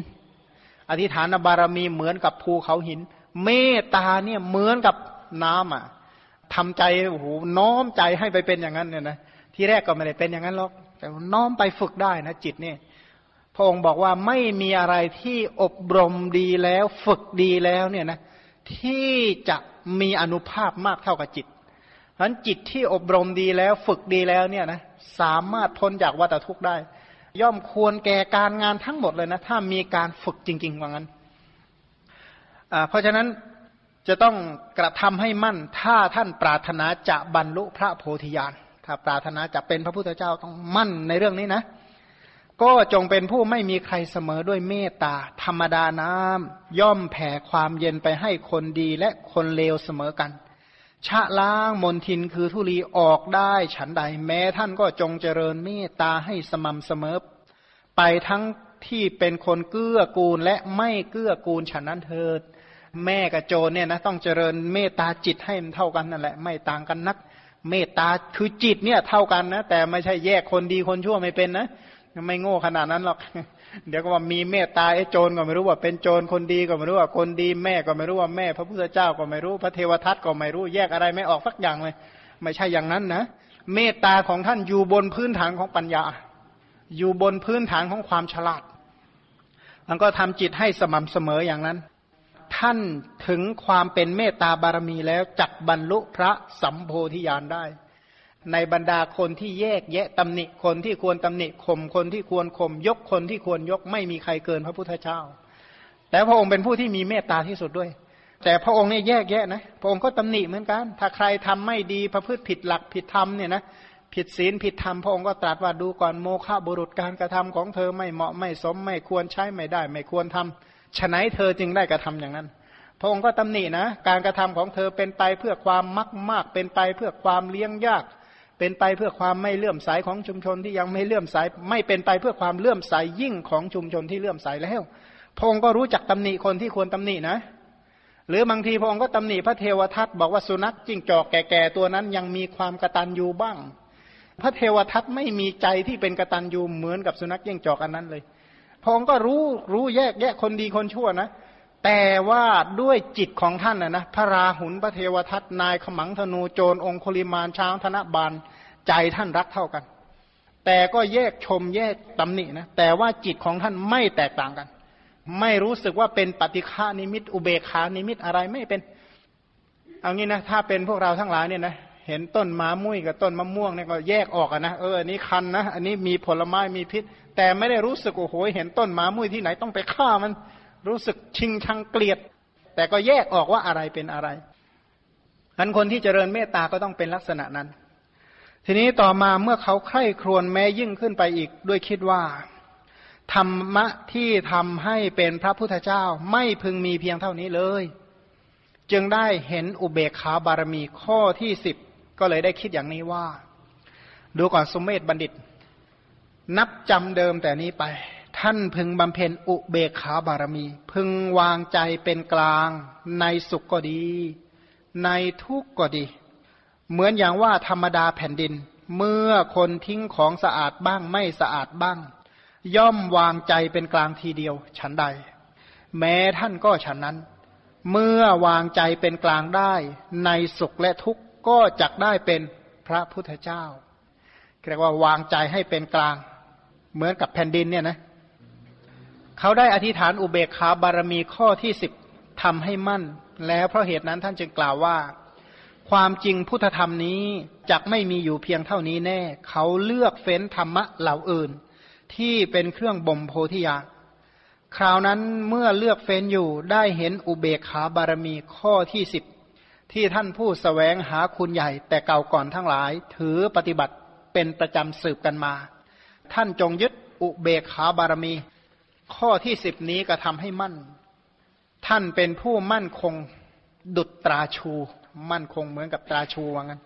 อธิษฐานบารมีเหมือนกับภูเขาหิน เมตตาเนี่ยเหมือนกับน้ำอะทำใจโอ้โหน้อมใจให้ไปเป็นอย่างนั้นเนี่ยนะที่แรกก็ไม่ได้เป็นอย่างนั้นหรอกแต่น้อมไปฝึกได้นะจิตเนี่ยพระองค์บอกว่าไม่มีอะไรที่อบรมดีแล้ว ฝึกดีแล้วเนี่ยนะที่จะมีอนุภาพมากเท่ากับจิต ฉะนั้นจิตที่อบรมดีแล้วฝึกดีแล้วเนี่ยนะสามารถพ้นจากวัฏทุกข์ได้ ย่อมควรแก่การงานทั้งหมดเลยนะ ถ้ามีการฝึกจริงๆว่างั้นเพราะฉะนั้นจะต้องกระทำให้มั่น ถ้าท่านปรารถนาจะบรรลุพระโพธิญาณถ้าปรารถนาจะเป็นพระพุทธเจ้าต้องมั่นในเรื่องนี้นะ ก็จงเป็นผู้ไม่มีใครเสมอด้วยเมตตาธรรมดาน้ำย่อมแผ่ความเย็นไปให้คนดีและคนเลวเสมอกัน ชะล้างมนทินคือทุลีออกได้ฉันใดแม้ท่านก็จงเจริญเมตตาให้สม่ำเสมอ ไปทั้งที่เป็นคนเกื้อกูลและไม่เกื้อกูลฉันนั้นเถิด แม่กับโจรเนี่ยนะต้องเจริญเมตตาจิตให้มันเท่ากันนั่นแหละ ไม่ต่างกันนัก เมตตาคือจิตเนี่ยเท่ากันนะ แต่ไม่ใช่แยกคนดีคนชั่วไม่เป็นนะ ไม่โง่ขนาดนั้นหรอก เดี๋ยวก็ว่ามีเมตตาไอ้โจรก็ไม่รู้ว่าเป็นโจรคนดีก็ไม่รู้ว่าคนดีแม่ก็ไม่รู้ว่าแม่ พระพุทธเจ้าก็ไม่รู้ พระเทวทัตก็ไม่รู้แยกอะไรไม่ออกสักอย่างเลย ไม่ใช่อย่างนั้นนะ เมตตาของท่านอยู่บนพื้นฐานของปัญญา อยู่บนพื้นฐานของความฉลาดมันก็ทำจิตให้สม่ำเสมออย่างนั้น ท่านถึงความเป็นเมตตาบารมีแล้วจักบรรลุพระสัมโพธิญาณได้ ในบรรดาคนที่แยกแยะตำหนิคนที่ควรตำหนิข่มคนที่ควรข่มยกคนที่ควรยกไม่มีใครเกินพระพุทธเจ้าแต่พระองค์เป็นผู้ที่มีเมตตาที่สุดด้วย แต่พระองค์เนี่ยแยกแยะนะพระองค์ก็ตำหนิเหมือนกัน ถ้าใครทำไม่ดีประพฤติผิดหลักผิดธรรมเนี่ยนะผิดศีลผิดธรรมพระองค์ก็ตรัสว่าดูก่อนโมฆะบุรุษการกระทำของเธอไม่เหมาะไม่สมไม่ควรใช้ไม่ได้ ไม่ควรทำฉนั้นเธอจึงได้กระทำอย่างนั้น พระองค์ก็ตำหนินะ การกระทำของเธอเป็นไปเพื่อความมักมากเป็นไปเพื่อความเลี้ยงยาก เป็นไปเพื่อความไม่เลื่อมใสของชุมชนที่ยังไม่เลื่อมใสไม่เป็นไปเพื่อความเลื่อมใสยิ่งของชุมชนที่เลื่อมใสแล้วพระองค์ก็รู้จักตำหนิคนที่ควรตำหนินะ หรือบางทีพระองค์ก็ตำหนิพระเทวทัตบอกว่าสุนัขจิ้งจอกแก่ๆตัวนั้นยังมีความกระตันยูบ้าง พระเทวทัตไม่มีใจที่เป็นกระตันยูเหมือนกับสุนัขจิ้งจอกอันนั้นเลยพระองค์ก็รู้รู้แยกแยะคนดีคนชั่วนะ แต่ว่าด้วยจิตของท่านนะนะพระราหุลพระเทวทัตนายขมังธนูโจรองคุลิมานช้างธนบาลใจท่านรักเท่ากัน แต่ก็แยกชมแยกตำหนินะแต่ว่าจิตของท่านไม่แตกต่างกัน ไม่รู้สึกว่าเป็นปฏิฆานิมิต อุเบกานิมิตอะไรไม่เป็น เอางี้นะถ้าเป็นพวกเราทั้งหลายเนี่ยนะเห็นต้นมามุ้ยกับต้นมะม่วงเนี่ยก็แยกออกนะเอออันนี้คันนะอันนี้มีผลไม้มีพิษ แต่ไม่ได้รู้สึกโอ้โหเห็นต้นมามุ้ยที่ไหนต้องไปฆ่ามัน รู้สึกชิงชังเกลียด แต่ก็แยกออกว่าอะไรเป็นอะไรอันคนที่เจริญเมตตาก็ต้องเป็นลักษณะนั้น ทีนี้ต่อมาเมื่อเขาใคร่ครวญแม้ยิ่งขึ้นไปอีกด้วยคิดว่า ธรรมะที่ทำให้เป็นพระพุทธเจ้าไม่พึงมีเพียงเท่านี้เลย จึงได้เห็นอุเบกขาบารมีข้อที่สิบก็เลยได้คิดอย่างนี้ว่า ดูก่อนสมเมธบัณฑิต นับจำเดิมแต่นี้ไป ท่านพึงบำเพ็ญอุเบกขาบารมี พึงวางใจเป็นกลาง ในสุขก็ดี ในทุกข์ก็ดี เหมือนอย่างว่าธรรมดาแผ่นดิน เมื่อคนทิ้งของสะอาดบ้างไม่สะอาดบ้าง ย่อมวางใจเป็นกลางทีเดียว ฉันใด แม้ท่านก็ฉันนั้น เมื่อวางใจเป็นกลางได้ ในสุขและทุกข์ก็จักได้เป็นพระพุทธเจ้าเรียกว่าวางใจให้เป็นกลาง เหมือนกับแผ่นดินเนี่ยนะเขาได้อธิษฐานอุเบกขาบารมีข้อที่สิบทำให้มั่น แล้วเพราะเหตุนั้นท่านจึงกล่าวว่า ความจริงพุทธธรรมนี้จักไม่มีอยู่เพียงเท่านี้แน่ เขาเลือกเฟ้นธรรมะเหล่าอื่น ที่เป็นเครื่องบ่มโพธิญาณคราวนั้นเมื่อเลือกเฟ้นอยู่ได้เห็นอุเบกขาบารมีข้อที่สิบที่ท่านผู้สแสวงหาคุณใหญ่แต่เก่าก่อนทั้งหลาย ถือปฏิบัติเป็นประจำสืบกันมา ท่านจงยึดอุเบกขาบารมี ข้อที่สิบนี้ก็ทำให้มั่น ท่านเป็นผู้มั่นคงดุจตราชู มั่นคงเหมือนกับตราชูว่างั้น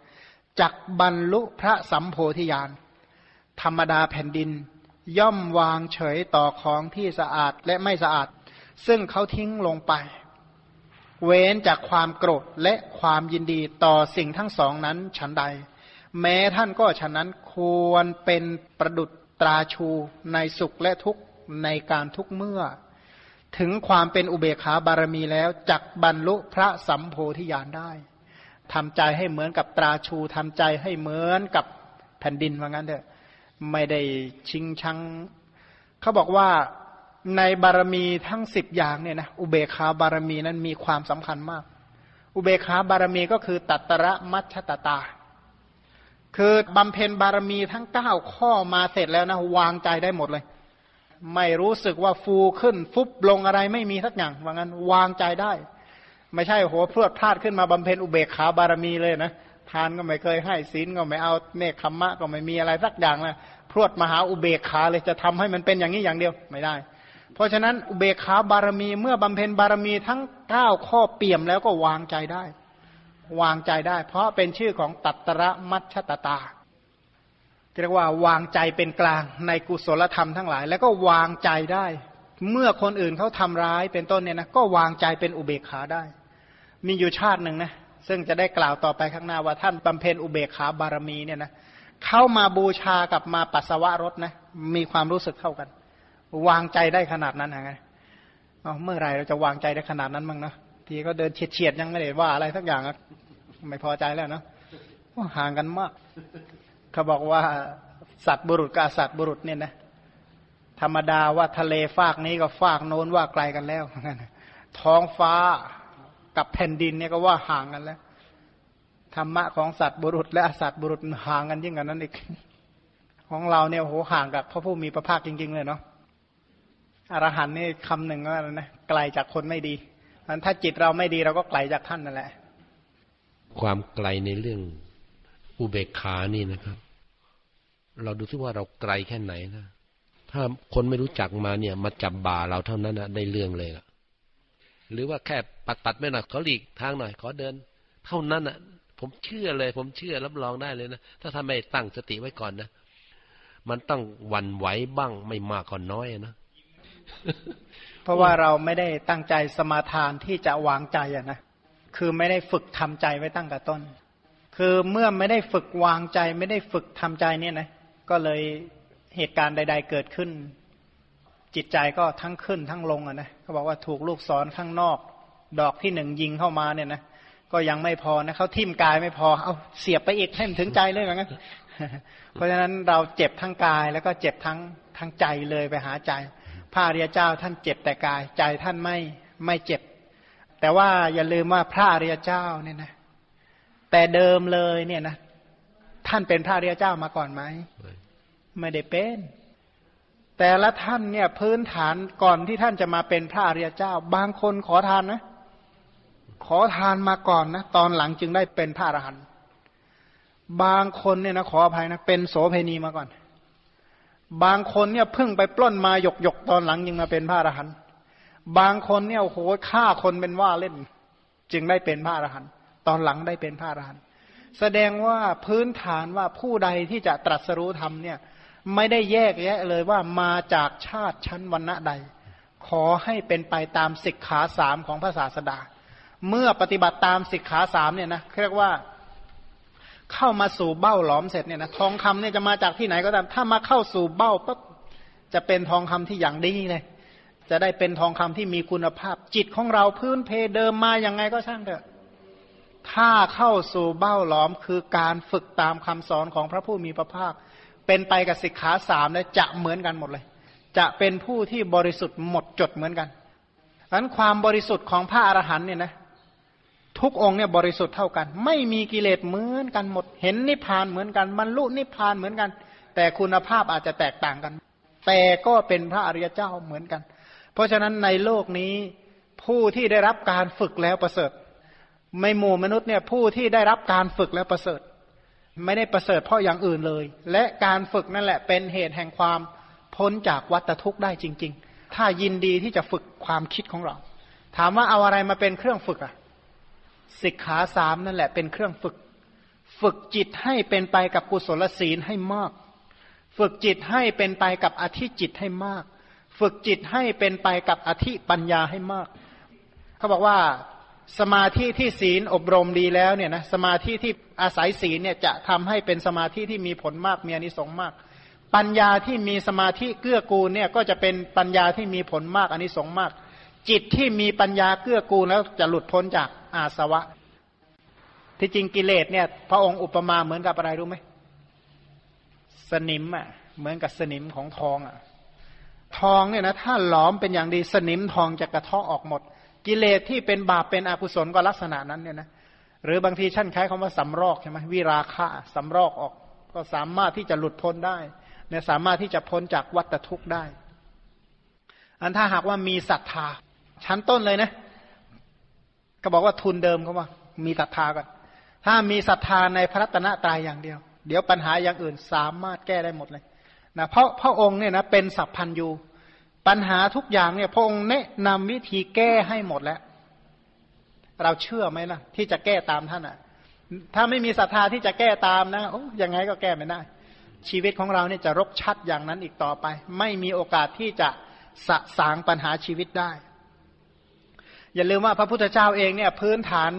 จักบรรลุพระสัมโพธิญาณธรรมดาแผ่นดิน ย่อมวางเฉยต่อของที่สะอาดและไม่สะอาด ซึ่งเขาทิ้งลงไป เว้นจากความโกรธและความยินดีต่อสิ่งทั้งสองนั้นฉันใด แม้ท่านก็ฉะนั้นควรเป็นประดุษตราชูในสุขและทุกข์ ในการทุกเมื่อ ถึงความเป็นอุเบกขาบารมีแล้วจักบรรลุพระสัมโพธิญาณได้ทำใจให้เหมือนกับตราชูทำใจให้เหมือนกับแผ่นดินว่างั้นเถอะไม่ได้ชิงชังเขาบอกว่าในบารมีทั้งสิบอย่างเนี่ยนะอุเบคาบารมีนั้นมีความสำคัญมาก อุเบคาบารมีก็คือตัตระมัชตตา คือบำเพ็ญบารมีทั้งเก้าข้อมาเสร็จแล้วนะวางใจได้หมดเลย ไม่รู้สึกว่าฟูขึ้น ฟุบลงอะไรไม่มีสักอย่างว่างั้นวางใจได้ ไม่ใช่โหพรวดพลาดขึ้นมาบำเพ็ญอุเบกขาบารมีเลยนะทานก็ไม่เคยให้ศีลก็ไม่เอาเนคขมมะก็ไม่มีอะไรสักอย่างเลยพรวดมหาอุเบกขาเลยจะทำให้มันเป็นอย่างนี้อย่างเดียวไม่ได้ เพราะฉะนั้นอุเบกขาบารมีเมื่อบำเพ็ญบารมีทั้งเก้าข้อเปี่ยมแล้วก็วางใจได้ วางใจได้ เพราะเป็นชื่อของตัตระมัชตตา เรียกว่าวางใจเป็นกลางในกุศลธรรมทั้งหลาย แล้วก็วางใจได้ เมื่อคนอื่นเขาทำร้ายเป็นต้นเนี่ยนะก็วางใจเป็นอุเบกขาได้ มีอยู่ชาติหนึ่งนะซึ่งจะได้กล่าวต่อไปข้างหน้าว่าท่านบำเพ็ญอุเบกขาบารมีเนี่ยนะเข้ามาบูชากับมาปัสสาวะรถนะมีความรู้สึกเท่ากัน วางใจได้ขนาดนั้นไงเอเมื่อไรเราจะวางใจได้ขนาดนั้นมั้งนะทีก็เดินเฉียดเฉียดยังไม่ได้ว่าอะไรสักอย่างไม่พอใจแล้วเนาะห่างกันมาก เขาบอกว่าสัตว์บุรุษกับสัตว์บุรุษเนี่ยนะธรรมดาว่าทะเลฟากนี้กับฟากโน้นว่าไกลกันแล้ว ท้องฟ้ากับแผ่นดินเนี่ยก็ว่าห่างกันแล้วธรรมะของสัตว์บุรุษ และสัตว์บุรุษห่างกันยิ่งกว่านั้นอีกของเราเนี่ยโหห่างกับพระผู้มีพระภาคจริง ๆ เลยเนาะอรหันนี่คำหนึ่งว่านะไกลจากคนไม่ดีมันถ้าจิตเราไม่ดีเราก็ไกลจากท่านนั่นแหละ ความไกลในเรื่องอุเบกขานี่นะครับ เราดูซิว่าเราไกลแค่ไหนนะถ้าคนไม่รู้จักมาเนี่ย มาจับบ่าเราเท่านั้นนะได้เรื่องเลยล่ะ หรือว่าแค่ปัดปัดไม่หน่อยขอหลีกทางหน่อย ขอเดิน เท่านั้นอะ ผมเชื่อเลย ผมเชื่อรับรองได้เลยนะถ้าทำไม่ตั้งสติไว้ก่อนนะมันต้องวันไหวบ้างไม่มากก็น้อยนะเพราะว่าเราไม่ได้ตั้งใจสมาทานที่จะวางใจอะนะคือไม่ได้ฝึกทำใจไว้ตั้งแต่ต้น คือเมื่อไม่ได้ฝึกวางใจ ไม่ได้ฝึกทำใจเนี่ยนะ ก็เลยเหตุการณ์ใด ๆ เกิดขึ้น จิตใจก็ทั้งขึ้นทั้งลงอะนะเขาบอกว่าถูกลูกศรข้างนอก ดอกที่หนึ่งยิงเข้ามาเนี่ยนะก็ยังไม่พอนะเขาทิ่มกายไม่พอเอาเสียบไปอีกให้มันถึงใจเลยเหมือนกันเพราะฉะนั้นเราเจ็บทั้งกายแล้วก็เจ็บทั้งทั้งใจเลยไปหาใจพระอริยเจ้าท่านเจ็บแต่กาย ใจท่านไม่ไม่เจ็บ แต่ว่าอย่าลืมว่าพระอริยเจ้าเนี่ยนะ แต่เดิมเลยเนี่ยนะ ท่านเป็นพระอริยเจ้ามาก่อนไหมไม่ได้เป็น แต่ละท่านเนี่ยพื้นฐานก่อนที่ท่านจะมาเป็นพระอริยเจ้า บางคนขอทานนะ ขอทานมาก่อนนะตอนหลังจึงได้เป็นพระอรหันต์บางคนเนี่ยนะขออภัยนะเป็นโสเพณีมาก่อน บางคนเนี่ยเพิ่งไปปล้นมาหยกหยกตอนหลังยังมาเป็นพระอรหันต์บางคนเนี่ยโอ้โหฆ่าคนเป็นว่าเล่น จึงได้เป็นพระอรหันต์ตอนหลังได้เป็นพระอรหันต์ แสดงว่าพื้นฐานว่าผู้ใดที่จะตรัสรู้ธรรมเนี่ยไม่ได้แยกแยะเลยว่ามาจากชาติชั้นวรรณะใด ขอให้เป็นไปตามสิกขาสามของพระศาสดา เมื่อปฏิบัติตามสิกขาสามเนี่ยนะเรียกว่าเข้ามาสู่เบ้าหลอมเสร็จเนี่ยนะทองคำเนี่ยจะมาจากที่ไหนก็ตาม ถ้ามาเข้าสู่เบ้าปั๊บจะเป็นทองคำที่อย่างดีเลย จะได้เป็นทองคำที่มีคุณภาพ จิตของเราพื้นเพเดิมมาอย่างไงก็ช่างเถอะ ถ้าเข้าสู่เบ้าหลอมคือการฝึกตามคำสอนของพระผู้มีพระภาค เป็นไปกับสิกขาสามและจะเหมือนกันหมดเลย จะเป็นผู้ที่บริสุทธิ์หมดจดเหมือนกันดังนั้นความบริสุทธิ์ของพระอรหันต์เนี่ยนะทุกองค์เนี่ยบริสุทธิ์เท่ากัน ไม่มีกิเลสเหมือนกันหมด เห็นนิพพานเหมือนกันบรรลุนิพพานเหมือนกัน แต่คุณภาพอาจจะแตกต่างกัน แต่ก็เป็นพระอริยเจ้าเหมือนกัน เพราะฉะนั้นในโลกนี้ผู้ที่ได้รับการฝึกแล้วประเสริฐ ไม่หมู่มนุษย์เนี่ยผู้ที่ได้รับการฝึกแล้วประเสริฐ ไม่ได้ประเสริฐเพราะอย่างอื่นเลย และการฝึกนั่นแหละเป็นเหตุแห่งความพ้นจากวัฏทุกข์ได้จริง ๆ ถ้ายินดีที่จะฝึกความคิดของเรา ถามว่าเอาอะไรมาเป็นเครื่องฝึกอะสิกขาสามนั่นแหละเป็นเครื่องฝึก ฝึกจิตให้เป็นไปกับกุศลศีลให้มาก ฝึกจิตให้เป็นไปกับอธิจิตให้มาก ฝึกจิตให้เป็นไปกับอธิปัญญาให้มาก เขาบอกว่า สมาธิที่ศีลอบรมดีแล้วเนี่ยนะสมาธิที่อาศัยศีลเนี่ยจะทำให้เป็นสมาธิที่มีผลมากมีอนิสงส์มาก ปัญญาที่มีสมาธิเกื้อกูลเนี่ยก็จะเป็นปัญญาที่มีผลมากอนิสงส์มาก จิตที่มีปัญญาเกื้อกูลแล้วจะหลุดพ้นจากอาสวะ ที่จริงกิเลสเนี่ย พระองค์อุปมาเหมือนกับอะไรรู้ไหมสนิมอะเหมือนกับสนิมของทองอะ ทองเนี่ยนะถ้าหลอมเป็นอย่างดีสนิมทองจะกระเทาะออกหมด กิเลสที่เป็นบาปเป็นอกุศลก็ลักษณะนั้นเนี่ยนะหรือบางทีท่านใช้คำว่าสำรอกใช่ไหมวิราคะสำรอกออก ก็สามารถที่จะหลุดพ้นได้เนี่ยสามารถที่จะพ้นจากวัฏทุกข์ได้ อันถ้าหากว่ามีศรัทธา ชั้นต้นเลยนะ ก็บอกว่าทุนเดิมเขาว่า มีศรัทธาก่อนถ้ามีศรัทธาในพระตนะตายอย่างเดียว เดี๋ยวปัญหาอย่างอื่นสามารถแก้ได้หมดเลยนะเพราะพระองค์เนี่ยนะเป็นสัพพันยู ปัญหาทุกอย่างเนี่ยพระองค์แนะนำวิธีแก้ให้หมดแล้ว เราเชื่อไหมล่ะ ที่จะแก้ตามท่านอะ ถ้าไม่มีศรัทธาที่จะแก้ตามนะโอ้ยังไงก็แก้ไม่ได้ ชีวิตของเราเนี่ยจะรกชัดอย่างนั้นอีกต่อไป ไม่มีโอกาสที่จะสะสางปัญหาชีวิตได้ อย่าลืมว่าพระพุทธเจ้าเองเนี่ย พื้นฐาน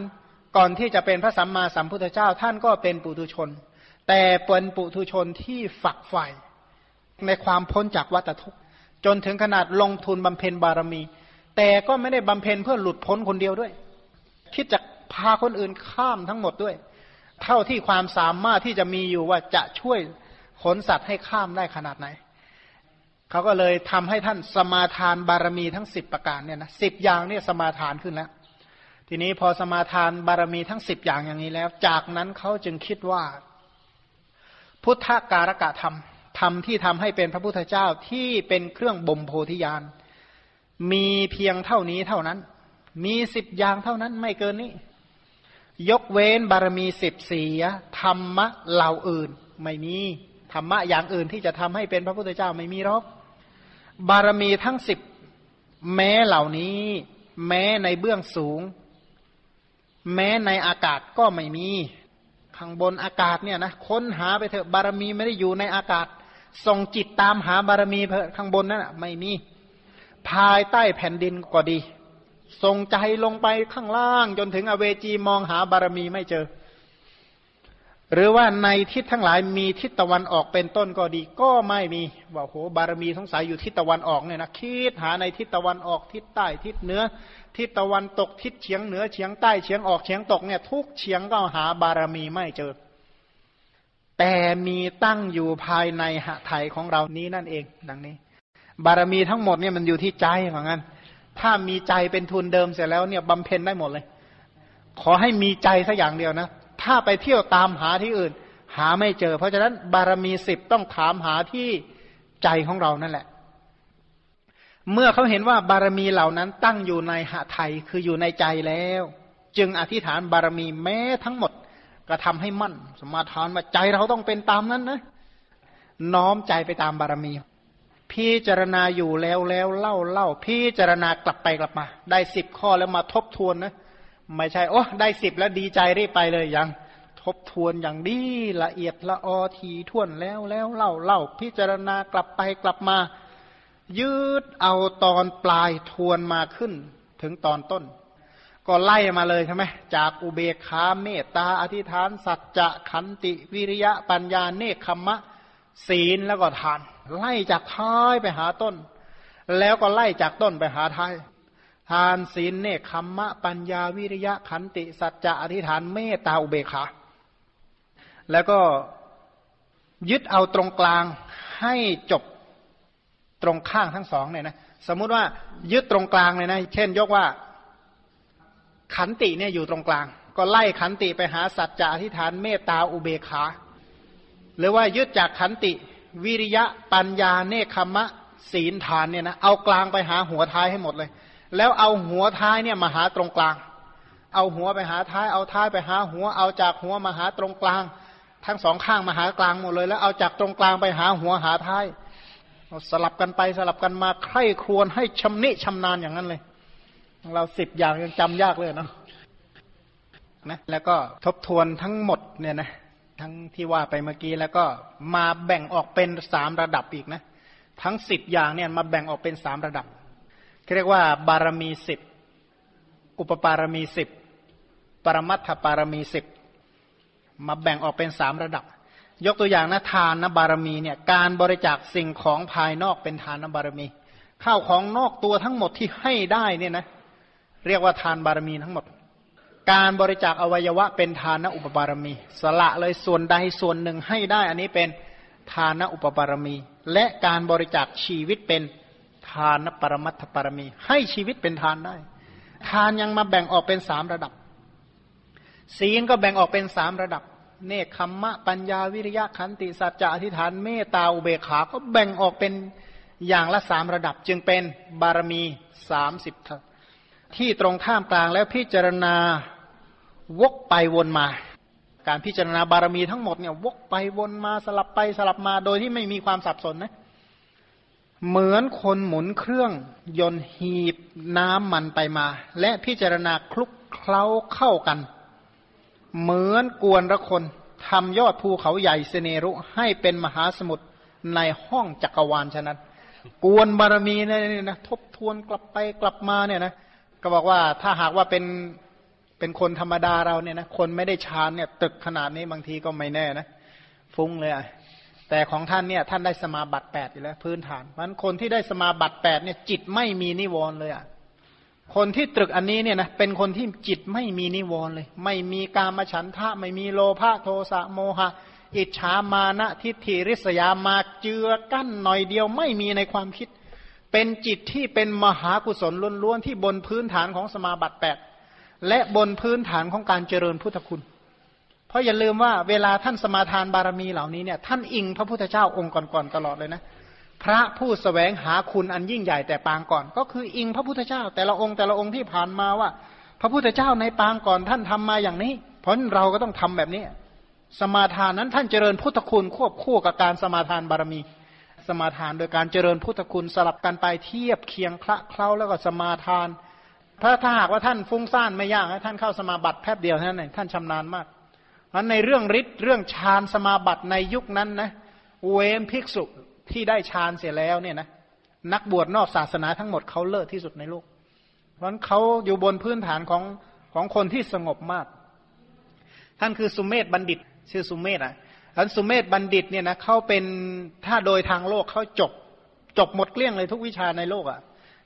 ก่อนที่จะเป็นพระสัมมาสัมพุทธเจ้าท่านก็เป็นปุถุชน แต่เป็นปุถุชนที่ฝักใฝ่ในความพ้นจากวัฏทุกข์ จนถึงขนาดลงทุนบำเพ็ญบารมี แต่ก็ไม่ได้บำเพ็ญเพื่อหลุดพ้นคนเดียวด้วย คิดจะพาคนอื่นข้ามทั้งหมดด้วย เท่าที่ความสามารถที่จะมีอยู่ว่าจะช่วยขนสัตว์ให้ข้ามได้ขนาดไหน เขาก็เลยทำให้ท่านสมาทานบารมีทั้งสิบประการเนี่ยนะสิบอย่างเนี่ยสมาทานขึ้นแล้ว ทีนี้พอสมาทานบารมีทั้งสิบอย่างอย่างนี้แล้ว จากนั้นเขาจึงคิดว่า พุทธการกะธรรม ธรรมที่ทำให้เป็นพระพุทธเจ้าที่เป็นเครื่องบ่มโพธิญาณมีเพียงเท่านี้เท่านั้น มีสิบอย่างเท่านั้นไม่เกินนี้ ยกเว้นบารมีสิบสี่ธรรมะเหล่าอื่น ไม่มีธรรมะอย่างอื่นที่จะทำให้เป็นพระพุทธเจ้าไม่มีหรอก บารมีทั้งสิบแม้เหล่านี้ แม้ในเบื้องสูง แม้ในอากาศก็ไม่มีข้างบนอากาศเนี่ยนะค้นหาไปเถอะบารมีไม่ได้อยู่ในอากาศ ส่งจิตตามหาบารมีข้างบนนั่นไม่มี ภายใต้แผ่นดินก็ดี ส่งใจลงไปข้างล่าง จนถึงอเวจีมองหาบารมีไม่เจอ หรือว่าในทิศทั้งหลายมีทิศตะวันออกเป็นต้นก็ดี ก็ไม่มีบอกโหบารมีสงสัยอยู่ทิศตะวันออกเนี่ยนะคิดหาในทิศตะวันออกทิศใต้ทิศเหนือทิศตะวันตกทิศเฉียงเหนือเฉียงใต้เฉียงออกเฉียงตกเนี่ย ทุกเฉียงก็หาบารมีไม่เจอ แต่มีตั้งอยู่ภายในหะไทยของเรานี้นั่นเอง ดังนี้ บารมีทั้งหมดเนี่ยมันอยู่ที่ใจเหมือนกันถ้ามีใจเป็นทุนเดิมเสร็จแล้วเนี่ยบำเพ็ญได้หมดเลย ขอให้มีใจสักอย่างเดียวนะ ถ้าไปเที่ยวตามหาที่อื่น หาไม่เจอ เพราะฉะนั้นบารมีสิบต้องถามหาที่ใจของเรานั่นแหละ เมื่อเขาเห็นว่าบารมีเหล่านั้นตั้งอยู่ในหะไทยคืออยู่ในใจแล้ว จึงอธิษฐานบารมีแม้ทั้งหมด กระทาให้มั่น สมาทานว่าใจเราต้องเป็นตามนั้นนะ น้อมใจไปตามบารมี พิจารณาอยู่แล้วแล้วเล่าเล่าพิจารณากลับไปกลับมา ได้สิบข้อแล้วมาทบทวนนะ ไม่ใช่ โอ้ได้สิบแล้วดีใจรีบไปเลยยัง ทบทวนอย่างดีละเอียดละออทีท่วนแล้วแล้วเล่าเล่าพิจารณากลับไปกลับมา ยืดเอาตอนปลายทวนมาขึ้น ถึงตอนต้น ก็ไล่มาเลยใช่ไหมจากอุเบกขาเมตตาอธิษฐาน สัจจะขันติวิริยะปัญญาเนคขมะ ศีลแล้วก็ทาน ไล่จากท้ายไปหาต้น แล้วก็ไล่จากต้นไปหาท้าย ทานศีลเนคขมะ ปัญญาวิริยะขันติ สัจจะอธิษฐานเมตตาอุเบกขาแล้วก็ยึดเอาตรงกลางให้จบตรงข้างทั้งสองเนี่ยนะสมมุติว่ายึดตรงกลางเลยนะ เช่น ยกว่า ขันติเนี่ยอยู่ตรงกลาง ก็ไล่ขันติไปหาสัจจะอธิษฐานเมตตาอุเบกขา หรือว่ายึดจากขันติ วิริยะปัญญาเนคขมะศีลทานเนี่ยนะเอากลางไปหาหัวท้ายให้หมดเลย แล้วเอาหัวท้ายเนี่ยมาหาตรงกลาง เอาหัวไปหาท้ายเอาท้ายไปหาหัวเอาจากหัวมาหาตรงกลาง ทั้งสองข้างมาหากลางหมดเลย แล้วเอาจากตรงกลางไปหาหัวหาท้ายสลับกันไปสลับกันมาใคร่ครวญให้ชำนิชำนาญอย่างนั้นเลย เราสิบอย่างยังจำยากเลยเนาะนะแล้วก็ทบทวนทั้งหมดเนี่ยนะทั้งที่ว่าไปเมื่อกี้แล้วก็มาแบ่งออกเป็นสามระดับอีกนะ ทั้งสิบอย่างเนี่ยมาแบ่งออกเป็นสามระดับเรียกว่า บารมีสิบอุปปารมีสิบปรมัตถปารมีสิบมาแบ่งออกเป็นสามระดับ ยกตัวอย่างนะทานนบารมีเนี่ยการบริจาคสิ่งของภายนอกเป็นทานนบารมีข้าวของนอกตัวทั้งหมดที่ให้ได้เนี่ยนะ เรียกว่าทานบารมีทั้งหมด การบริจาคอวัยวะเป็นทานอุปบารมี สละเลยส่วนใดส่วนหนึ่งให้ได้ อันนี้เป็นทานอุปบารมี และการบริจาคชีวิตเป็นทานปรมัตถปรมี ให้ชีวิตเป็นทานได้ ทานยังมาแบ่งออกเป็นสามระดับ ศีลก็แบ่งออกเป็นสามระดับ เนคขมมะปัญญาวิริยะขันติสัจจะอธิษฐานเมตตาอุเบกขาก็แบ่งออกเป็นอย่างละสามระดับ จึงเป็นบารมีสามสิบ ที่ตรงข้ามกลางแล้วพิจารณาวกไปวนมา การพิจารณาบารมีทั้งหมดเนี่ยวกไปวนมาสลับไปสลับมาโดยที่ไม่มีความสับสนนะเหมือนคนหมุนเครื่องยนต์หีบน้ำมันไปมา และพิจารณาคลุกเคล้าเข้ากัน เหมือนกวนละคนทำยอดภูเขาใหญ่เสเนรุให้เป็นมหาสมุทรในห้องจักรวาลฉะนั้น กวนบารมีเนี่ยนะทบทวนกลับไปกลับมาเนี่ยนะ ก็บอกว่าถ้าหากว่าเป็นเป็นคนธรรมดาเราเนี่ยนะคนไม่ได้ฌานเนี่ย ตึกขนาดนี้บางทีก็ไม่แน่นะฟุ้งเลยอะแต่ของท่านเนี่ยท่านได้สมาบัติแปดอยู่แล้วพื้นฐานมันคนที่ได้สมาบัติแปดเนี่ยจิตไม่มีนิวรณ์เลยอะคนที่ตรึกอันนี้เนี่ยนะเป็นคนที่จิตไม่มีนิวรณ์เลย ไม่มีกามฉันทะ ไม่มีโลภะโทสะโมหะ อิจฉามานะทิฏฐิริษยามาเจือกั้นหน่อยเดียวไม่มีในความคิด เป็นจิตที่เป็นมหากุศลล้วนๆที่บนพื้นฐานของสมาบัติแปดและบนพื้นฐานของการเจริญพุทธคุณ เพราะอย่าลืมว่าเวลาท่านสมาทานบารมีเหล่านี้เนี่ยท่านอิงพระพุทธเจ้าองค์ก่อนๆตลอดเลยนะพระผู้สแสวงหาคุณอันยิ่งใหญ่แต่ปางก่อน ก็คืออิงพระพุทธเจ้า แต่ละองค์แต่ละองค์ที่ผ่านมาว่า พระพุทธเจ้าในปางก่อนท่านทำมาอย่างนี้ เพราะเราก็ต้องทำแบบนี้ สมาทานนั้นท่านเจริญพุทธคุณควบคู่กับการสมาทานบารมี สมาทาน โดยการเจริญพุทธคุณสลับกันไปเทียบเคียงคละเคล้าแล้วก็สมาทาน ถ้าถ้าหากว่าท่านฟุ้งซ่านไม่ยากท่านเข้าสมาบัติแป๊บเดียวเท่านั้นเองท่านชำนาญมากราะในเรื่องฤทธิ์เรื่องฌานสมาบัติในยุคนั้นนะเว้นภิกษุที่ได้ฌานเสียแล้วเนี่ยนะนักบวชนอกศาสนาทั้งหมดเขาเลิศที่สุดในโลก เพราะเขาอยู่บนพื้นฐานของของคนที่สงบมาก ท่านคือสุมเมธบัณฑิต ชื่อสุเมธอะ อันสุเมธบัณฑิตเนี่ยนะเขาเป็นถ้าโดยทางโลกเขาจบ จบหมดเกลี้ยงเลยทุกวิชาในโลกอะ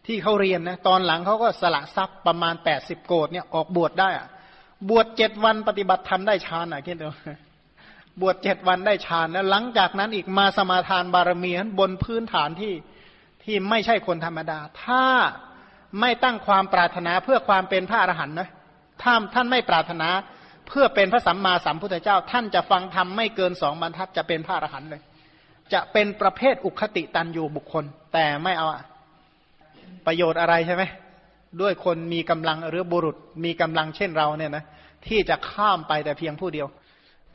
ที่เขาเรียนนะตอนหลังเขาก็สละทรัพย์ประมาณแปดสิบโกดเนี่ยออกบวชได้อะบวชเจ็ดวันปฏิบัติทำได้ฌานอะคิดดูบวชเจ็ดวันได้ฌานแล้วหลังจากนั้นอีกมาสมาทานบารมีนั้นบนพื้นฐานที่ที่ไม่ใช่คนธรรมดา ถ้าไม่ตั้งความปรารถนาเพื่อความเป็นพระอรหันต์นะถ้าท่านไม่ปรารถนา เพื่อเป็นพระสัมมาสัมพุทธเจ้า ท่านจะฟังธรรมไม่เกินสองบรรทัดจะเป็นพระอรหันต์เลย จะเป็นประเภทอุคติตันยูบุคคล แต่ไม่เอาประโยชน์อะไรใช่ไหมด้วยคนมีกำลังหรือบุรุษมีกำลังเช่นเราเนี่ยนะที่จะข้ามไปแต่เพียงผู้เดียว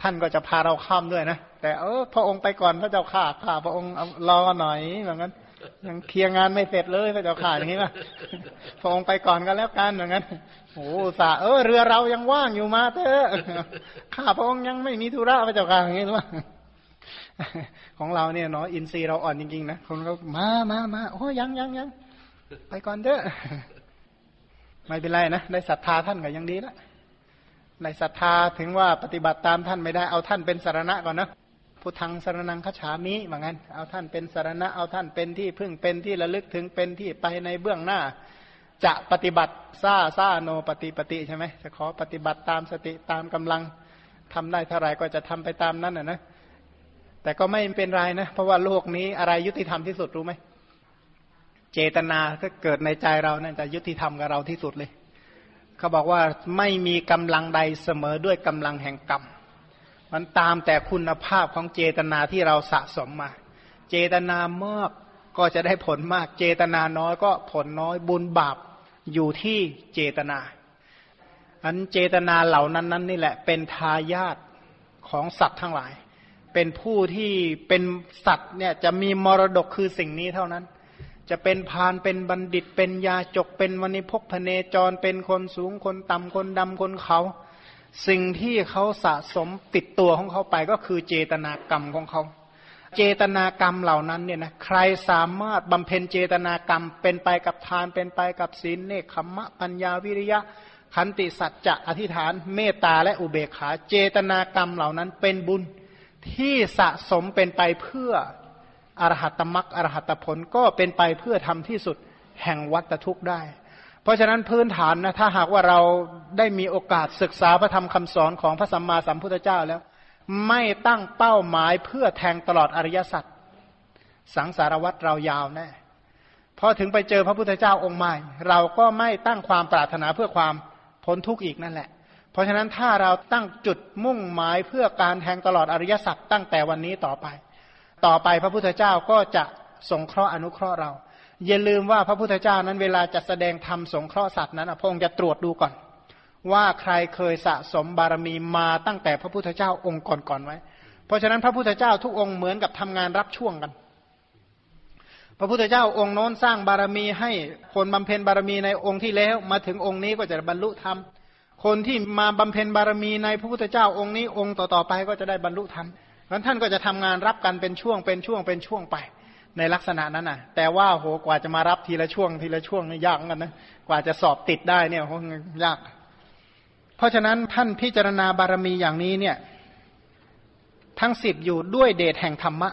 ท่านก็จะพาเราข้ามด้วยนะแต่เออพระองค์ไปก่อนพระเจ้าข้าข้าพระองค์รอหน่อยเหมือนกันยังเคลียร์งานไม่เสร็จเลยพระเจ้าข่าอย่างนี้ป่ะพระองค์ไปก่อนกันแล้วกันอย่างนั้น โอ้สาเออเรือเรายังว่างอยู่มาเถอะข้าพระองค์ยังไม่มีธุระพระเจ้าข่าอย่างนี้หรือเปล่าของเราเนี่ยเนาะอินทรีย์เราอ่อนจริงๆนะคนก็มามามาโอ้ยังยังยังไปก่อนเถอะไม่เป็นไรนะได้ศรัทธาท่านก็ยังดีละในศรัทธาถึงว่าปฏิบัติตามท่านไม่ได้เอาท่านเป็นสารณะก่อนนะพุทธังสารนังคฉามิเหมือนกันเอาท่านเป็นสารณะเอาท่านเป็นที่พึ่งเป็นที่ระลึกถึงเป็นที่ไปในเบื้องหน้า จะปฏิบัติซาซาโนปฏิปฏิใช่ไหมจะขอปฏิบัติตามสติตามกำลังทำได้เท่าไหร่ก็จะทำไปตามนั้นนะนะแต่ก็ไม่เป็นไรนะ เพราะว่าโลกนี้อะไรยุติธรรมที่สุดรู้ไหมเจตนาถ้าเกิดในใจเรานั่นจะยุติธรรมกับเราที่สุดเลย เขาบอกว่าไม่มีกำลังใดเสมอด้วยกำลังแห่งกรรมมันตามแต่คุณภาพของเจตนาที่เราสะสมมา เจตนามาก ก็จะได้ผลมาก เจตนาน้อยก็ผลน้อยบุญบาปอยู่ที่เจตนา อันเจตนาเหล่านั้นนั้นนี่แหละเป็นทายาทของสัตว์ทั้งหลาย เป็นผู้ที่เป็นสัตว์เนี่ยจะมีมรดกคือสิ่งนี้เท่านั้น จะเป็นพานเป็นบัณฑิต เป็นยาจกเป็นวณิพกพเนจรเป็นคนสูงคนต่ำคนดำคนเขา สิ่งที่เขาสะสมติดตัวของเขาไปก็คือเจตนากรรมของเขา เจตนากรรมเหล่านั้นเนี่ยนะใครสามารถบำเพ็ญเจตนากรรม เป็นไปกับทานเป็นไปกับศีลเนคขมะปัญญาวิริยะขันติสัจจะอธิษฐานเมตตาและอุเบกขาเจตนากรรมเหล่านั้นเป็นบุญที่สะสมเป็นไปเพื่ออรหัตมรักอรหัตผลก็เป็นไปเพื่อทำที่สุดแห่งวัตทุกข์ได้ เพราะฉะนั้นพื้นฐานนะถ้าหากว่าเราได้มีโอกาสศึกษาพระธรรมคำสอนของพระสัมมาสัมพุทธเจ้าแล้ว ไม่ตั้งเป้าหมายเพื่อแทงตลอดอริยสัจสังสารวัตรเรายาวแน่พอถึงไปเจอพระพุทธเจ้าองค์ใหม่ เราก็ไม่ตั้งความปรารถนาเพื่อความพ้นทุกข์อีกนั่นแหละ เพราะฉะนั้นถ้าเราตั้งจุดมุ่งหมายเพื่อการแทงตลอดอริยสัจตั้งแต่วันนี้ต่อไป ต่อไปพระพุทธเจ้าก็จะสงเคราะห์อนุเคราะห์เรา อย่าลืมว่าพระพุทธเจ้านั้นเวลาจะแสดงธรรมสงเคราะห์สัตว์นั้นพระองค์จะตรวจดูก่อน ว่าใครเคยสะสมบารมีมาตั้งแต่พระพุทธเจ้าองค์ก่อนๆไว้ เพราะฉะนั้นพระพุทธเจ้าทุกองค์เหมือนกับทำงานรับช่วงกัน พระพุทธเจ้าองค์โน้นสร้างบารมีให้คนบำเพ็ญบารมีในองค์ที่แล้ว มาถึงองค์นี้ก็จะบรรลุธรรม คนที่มาบำเพ็ญบารมีในพระพุทธเจ้าองค์นี้องค์ต่อๆไปก็จะได้บรรลุธรรมเพราะท่านก็จะทำงานรับกันเป็นช่วงเป็นช่วงเป็นช่วงไปในลักษณะนั้นน่ะ แต่ว่าโหกว่าจะมารับทีละช่วงทีละช่วงนี่ยากกันนะ กว่าจะสอบติดได้เนี่ยโหยาก เพราะฉะนั้นท่านพิจารณาบารมีอย่างนี้เนี่ย ทั้งสิบอยู่ด้วยเดชแห่งธรรมะ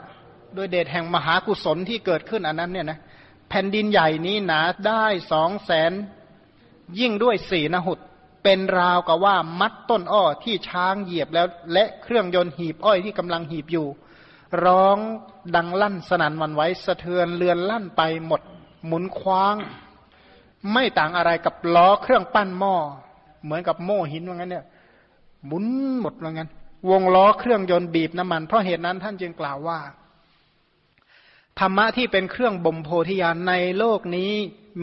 ด้วยเดชแห่งมหากุศลที่เกิดขึ้นอันนั้นเนี่ยนะแผ่นดินใหญ่นี้หนาได้สองแสนยิ่งด้วยสี่นหุดเป็นราวกับว่ามัดต้นอ้อที่ช้างเหยียบแล้ว และเครื่องยนต์หีบอ้อยที่กำลังหีบอยู่ ร้องดังลั่นสนั่นวันไหวสะเทือนเลือนลั่นไปหมดหมุนคว้าง ไม่ต่างอะไรกับล้อเครื่องปั้นหม้อ เหมือนกับโม่หินว่างั้นเนี่ยหมุนหมดว่างั้น วงล้อเครื่องยนต์บีบน้ำมัน เพราะเหตุนั้นท่านจึงกล่าวว่าธรรมะที่เป็นเครื่องบ่มโพธิญาณในโลกนี้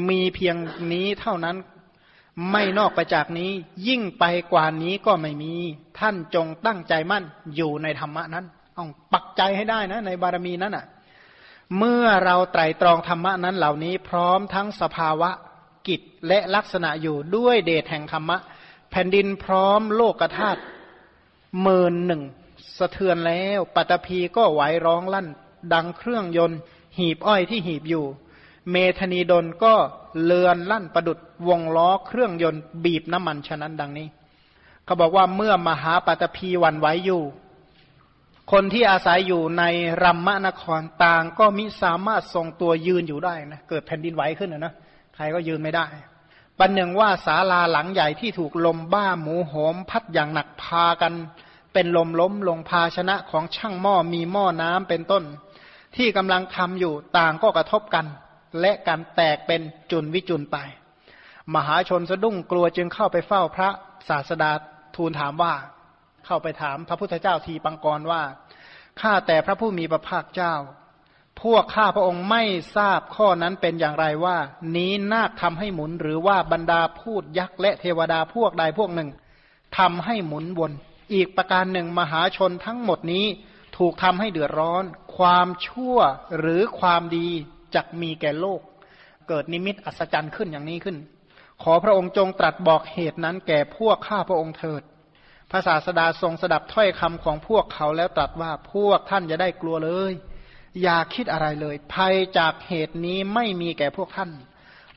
มีเพียงนี้เท่านั้นไม่นอกไปจากนี้ยิ่งไปกว่านี้ก็ไม่มี ท่านจงตั้งใจมั่นอยู่ในธรรมะนั้นต้องปักใจให้ได้นะ ในบารมีนั้นอะ เมื่อเราไตรตรองธรรมะนั้นเหล่านี้พร้อมทั้งสภาวะ กิจและลักษณะอยู่ด้วยเดชแห่งธรรมะ แผ่นดินพร้อมโลกธาตุหมื่นหนึ่งสะเทือนแล้วปัตภีก็ไหวร้องลั่น ดังเครื่องยนต์ หีบอ้อยที่หีบอยู่ เมธนีดลก็เลือนลั่นประดุดวงล้อเครื่องยนต์บีบน้ำมันฉะนั้นดังนี้เขาบอกว่าเมื่อมหาปัตภีวันไหวอยู่ คนที่อาศัยอยู่ในรัมมะนครต่างก็มิสามารถทรงตัวยืนอยู่ได้นะเกิดแผ่นดินไหวขึ้นนะนะ ใครก็ยืนไม่ได้ปันหนึ่งว่าศาลาหลังใหญ่ที่ถูกลมบ้าหมูโหม พัดอย่างหนักพากัน เป็นลมล้มลงภาชนะของช่างหม้อมีหม้อน้ำเป็นต้น ที่กำลังทำอยู่ต่างก็กระทบกัน และการแตกเป็นจุนวิจุนไป มหาชนสะดุ้งกลัวจึงเข้าไปเฝ้าพระศาสดาทูลถามว่า เข้าไปถามพระพุทธเจ้าทีปังกรว่าข้าแต่พระผู้มีพระภาคเจ้า พวกข้าพระองค์ไม่ทราบข้อนั้นเป็นอย่างไรว่า นี้นาคทำให้หมุน หรือว่าบรรดาพูดยักษ์และเทวดาพวกใดพวกหนึ่งทำให้หมุนวน อีกประการหนึ่งมหาชนทั้งหมดนี้ถูกทำให้เดือดร้อน ความชั่วหรือความดีจักมีแก่โลก เกิดนิมิตอัศจรรย์ขึ้นอย่างนี้ขึ้น ขอพระองค์จงตรัสบอกเหตุนั้นแก่พวกข้าพระองค์เถิดพระศาสดาทรงสดับถ้อยคำของพวกเขาแล้วตรัสว่าพวกท่านจะได้กลัวเลย อย่าคิดอะไรเลย ภัยจากเหตุนี้ไม่มีแก่พวกท่าน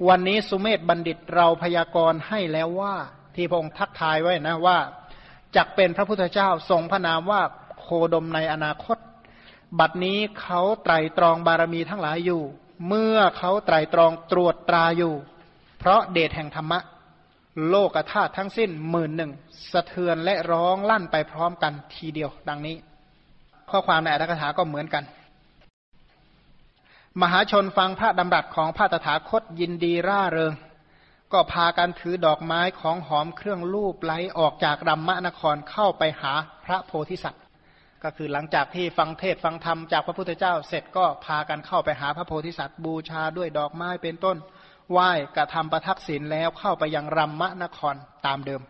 วันนี้สุเมธบัณฑิตเราพยากรณ์ให้แล้วว่า ที่พระองค์ทักทายไว้นะว่าจักเป็นพระพุทธเจ้าทรงพระนามว่าโคดมในอนาคต บัดนี้เขาไตรตรองบารมีทั้งหลายอยู่ เมื่อเขาไตรตรองตรวจตราอยู่ เพราะเดชแห่งธรรมะ โลกธาตุทั้งสิ้นหมื่นหนึ่งสะเทือนและร้องลั่นไปพร้อมกันทีเดียว ดังนี้ ข้อความในอัตถกถาก็เหมือนกัน มหาชนฟังพระดำรัสของพระตถาคตยินดีร่าเริง ก็พากันถือดอกไม้ของหอมเครื่องลูบไล้ออกจากรัมมะนครเข้าไปหาพระโพธิสัตว์ ก็คือหลังจากที่ฟังเทศฟังธรรมจากพระพุทธเจ้าเสร็จก็พากันเข้าไปหาพระโพธิสัตว์ บูชาด้วยดอกไม้เป็นต้นไหว้กระทำประทักษิณแล้วเข้าไปยังรัมมะนครตามเดิม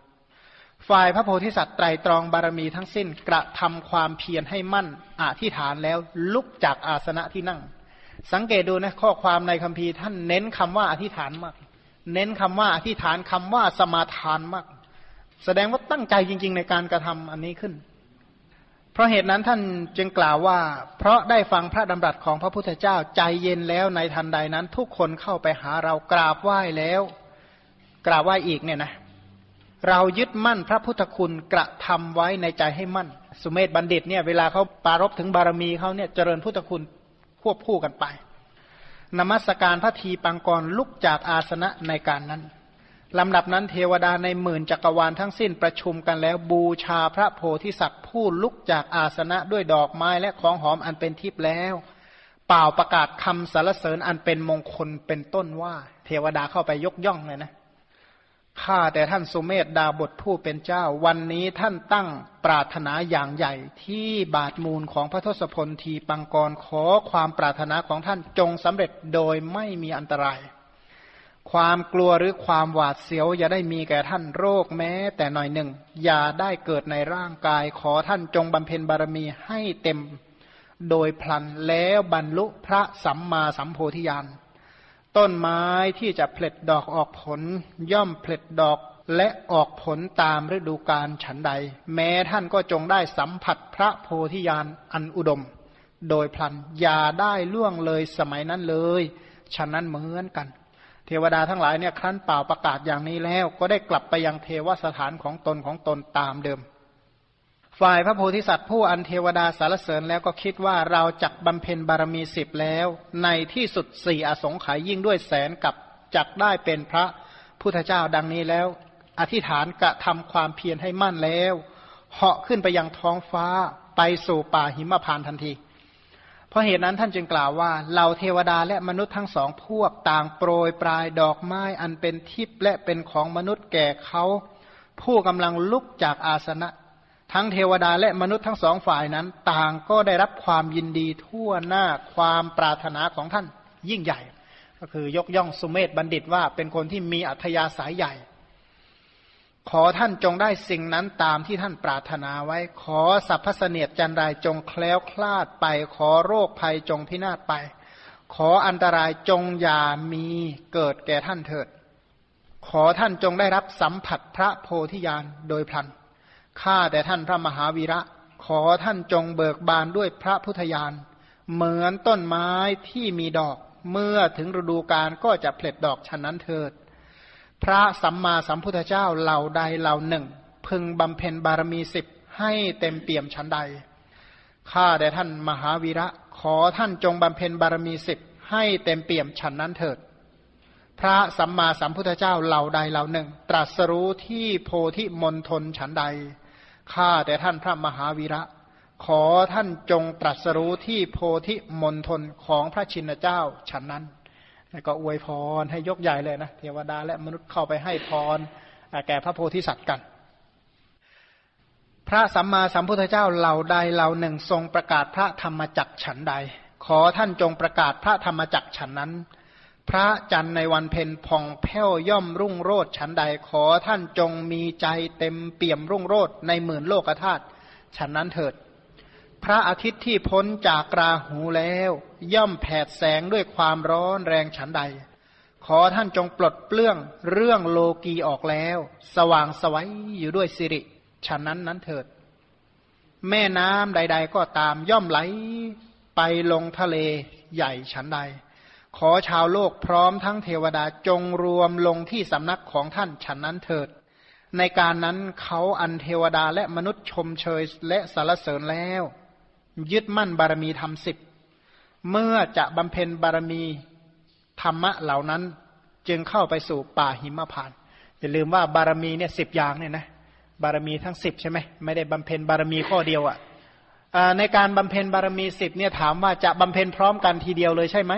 ฝ่ายพระโพธิสัตว์ไตรตรองบารมีทั้งสิ้นกระทำความเพียรให้มั่นอธิษฐานแล้วลุกจากอาสนะที่นั่ง สังเกตดูนะข้อความในคัมภีร์ท่านเน้นคำว่าอธิษฐานมาก เน้นคำว่าอธิษฐานคำว่าสมาทานมาก แสดงว่าตั้งใจจริง ๆ ในการกระทำอันนี้ขึ้น เพราะเหตุนั้นท่านจึงกล่าวว่า เพราะได้ฟังพระดำรัสของพระพุทธเจ้าใจเย็นแล้วในทันใดนั้น ทุกคนเข้าไปหาเรากราบไหว้แล้ว กราบไหว้อีกเนี่ยนะเรายึดมั่นพระพุทธคุณกระทำไว้ในใจให้มั่น สุเมธบัณฑิตเนี่ยเวลาเขาปารบถึงบารมีเขาเนี่ยเจริญพุทธคุณ ควบคู่กันไป นมัสการพระทีปังกรลุกจากอาสนะในการนั้นลำดับนั้นเทวดาในหมื่นจักรวาลทั้งสิ้นประชุมกันแล้วบูชาพระโพธิสัตว์ผู้ลุกจากอาสนะด้วยดอกไม้และของหอมอันเป็นทิพย์แล้ว เป่าประกาศคำสรรเสริญอันเป็นมงคลเป็นต้นว่า เทวดาเข้าไปยกย่องเลยนะ ข้าแต่ท่านสุเมธดาบทผู้เป็นเจ้า วันนี้ท่านตั้งปรารถนาอย่างใหญ่ ที่บาทมูลของพระทศพลทีปังกรขอความปรารถนาของท่านจงสำเร็จโดยไม่มีอันตราย ความกลัวหรือความหวาดเสียว อย่าได้มีแก่ท่านโรคแม้ แต่หน่อยหนึ่ง อย่าได้เกิดในร่างกาย ขอท่านจงบำเพ็ญบารมีให้เต็ม โดยพลันแล้วบรรลุพระสัมมาสัมโพธิญาณ ต้นไม้ที่จะผลิดดอกออกผล ย่อมผลิดดอกและออกผลตามฤดูกาลฉันใด แม้ท่านก็จงได้สัมผัสพระโพธิญาณอันอุดม โดยพลันอย่าได้ล่วงเลยสมัยนั้นเลยฉะนั้นเหมือนกัน เทวดาทั้งหลายเนี่ยครั้นเป่าประกาศอย่างนี้แล้ว ก็ได้กลับไปยังเทวสถานของตนของตนตามเดิม ฝ่ายพระโพธิสัตว์ผู้อันเทวดาสารเสริญแล้วก็คิดว่าเราจักบำเพ็ญบารมีสิบแล้ว ในที่สุดสี่อสงไขยยิ่งด้วยแสนกับจักได้เป็นพระพุทธเจ้าดังนี้แล้ว อธิษฐานกระทำความเพียรให้มั่นแล้วเหาะขึ้นไปยังท้องฟ้าไปสู่ป่าหิมพานทันที เพราะเหตุนั้นท่านจึงกล่าวว่าเหล่าเทวดาและมนุษย์ทั้งสองพวกต่างโปรยปลายดอกไม้อันเป็นทิพย์และเป็นของมนุษย์แก่เขา ผู้กำลังลุกจากอาสนะ ทั้งเทวดาและมนุษย์ทั้งสองฝ่ายนั้น ต่างก็ได้รับความยินดีทั่วหน้าความปรารถนาของท่านยิ่งใหญ่ ก็คือยกย่องสุเมธบัณฑิตว่าเป็นคนที่มีอัธยาศัยใหญ่ ขอท่านจงได้สิ่งนั้นตามที่ท่านปรารถนาไว้ ขอสัพพเสนียดจันไรจงแคล้วคลาดไป ขอโรคภัยจงพินาศไป ขออันตรายจงอย่ามีเกิดแก่ท่านเถิด ขอท่านจงได้รับสัมผัสพระโพธิญาณโดยพลัน ข้าแต่ท่านพระมหาวีระ ขอท่านจงเบิกบานด้วยพระพุทธญาณเหมือนต้นไม้ที่มีดอก เมื่อถึงฤดูกาลก็จะผลิดอกฉะนั้นเถิด พระสัมมาสัมพุทธเจ้าเหล่าใดเหล่าหนึ่ง พึงบำเพ็ญบารมีสิบให้เต็มเปี่ยมชั้นใด ข้าแด่ท่านมหาวีระ ขอท่านจงบำเพ็ญบารมีสิบให้เต็มเปี่ยมฉันนั้นเถิด พระสัมมาสัมพุทธเจ้าเหล่าใดเหล่าหนึ่ง ตรัสรู้ที่โพธิมณฑลฉันใด ข้าแต่ท่านพระมหาวีระ ขอท่านจงตรัสรู้ที่โพธิมณฑลของพระชินเจ้าฉันนั้นแล้วก็อวยพรให้ยกใหญ่เลยนะ เทวดาและมนุษย์เข้าไปให้พรแก่พระโพธิสัตว์กัน พระสัมมาสัมพุทธเจ้าเหล่าใดเหล่าหนึ่งทรงประกาศพระธรรมจักฉันใด ขอท่านจงประกาศพระธรรมจักฉันนั้น พระจันทร์ในวันเพ็ญผ่องแผ้วย่อมรุ่งโรดฉันใดขอท่านจงมีใจเต็มเปี่ยมรุ่งโรดในหมื่นโลกธาตุฉันนั้นเถิด พระอาทิตย์ที่พ้นจากราหูแล้ว ย่อมแผดแสงด้วยความร้อนแรงฉันใด ขอท่านจงปลดเปลื้องเรื่องโลกีออกแล้ว สว่างสวัยอยู่ด้วยสิริฉะนั้นนั้นเถิด แม่น้ำใด ๆ ก็ตามย่อมไหลไปลงทะเลใหญ่ฉันใด ขอชาวโลกพร้อมทั้งเทวดาจงรวมลงที่สำนักของท่านฉันนั้นเถิด ในการนั้นเขาอันเทวดาและมนุษย์ชมเชยและสารเสริญแล้ว ยึดมั่นบารมีทำสิบเมื่อจะบำเพ็ญบารมีธรรมะเหล่านั้นจึงเข้าไปสู่ป่าหิมพานอย่าลืมว่าบารมีเนี่ยสิบอย่างเนี่ยนะบารมีทั้งสิบใช่ไหมไม่ได้บำเพ็ญบารมีข้อเดียวอะ่ะในการบำเพ็ญบารมีสิบเนี่ยถามว่าจะบำเพ็ญพร้อมกันทีเดียวเลยใช่ไหม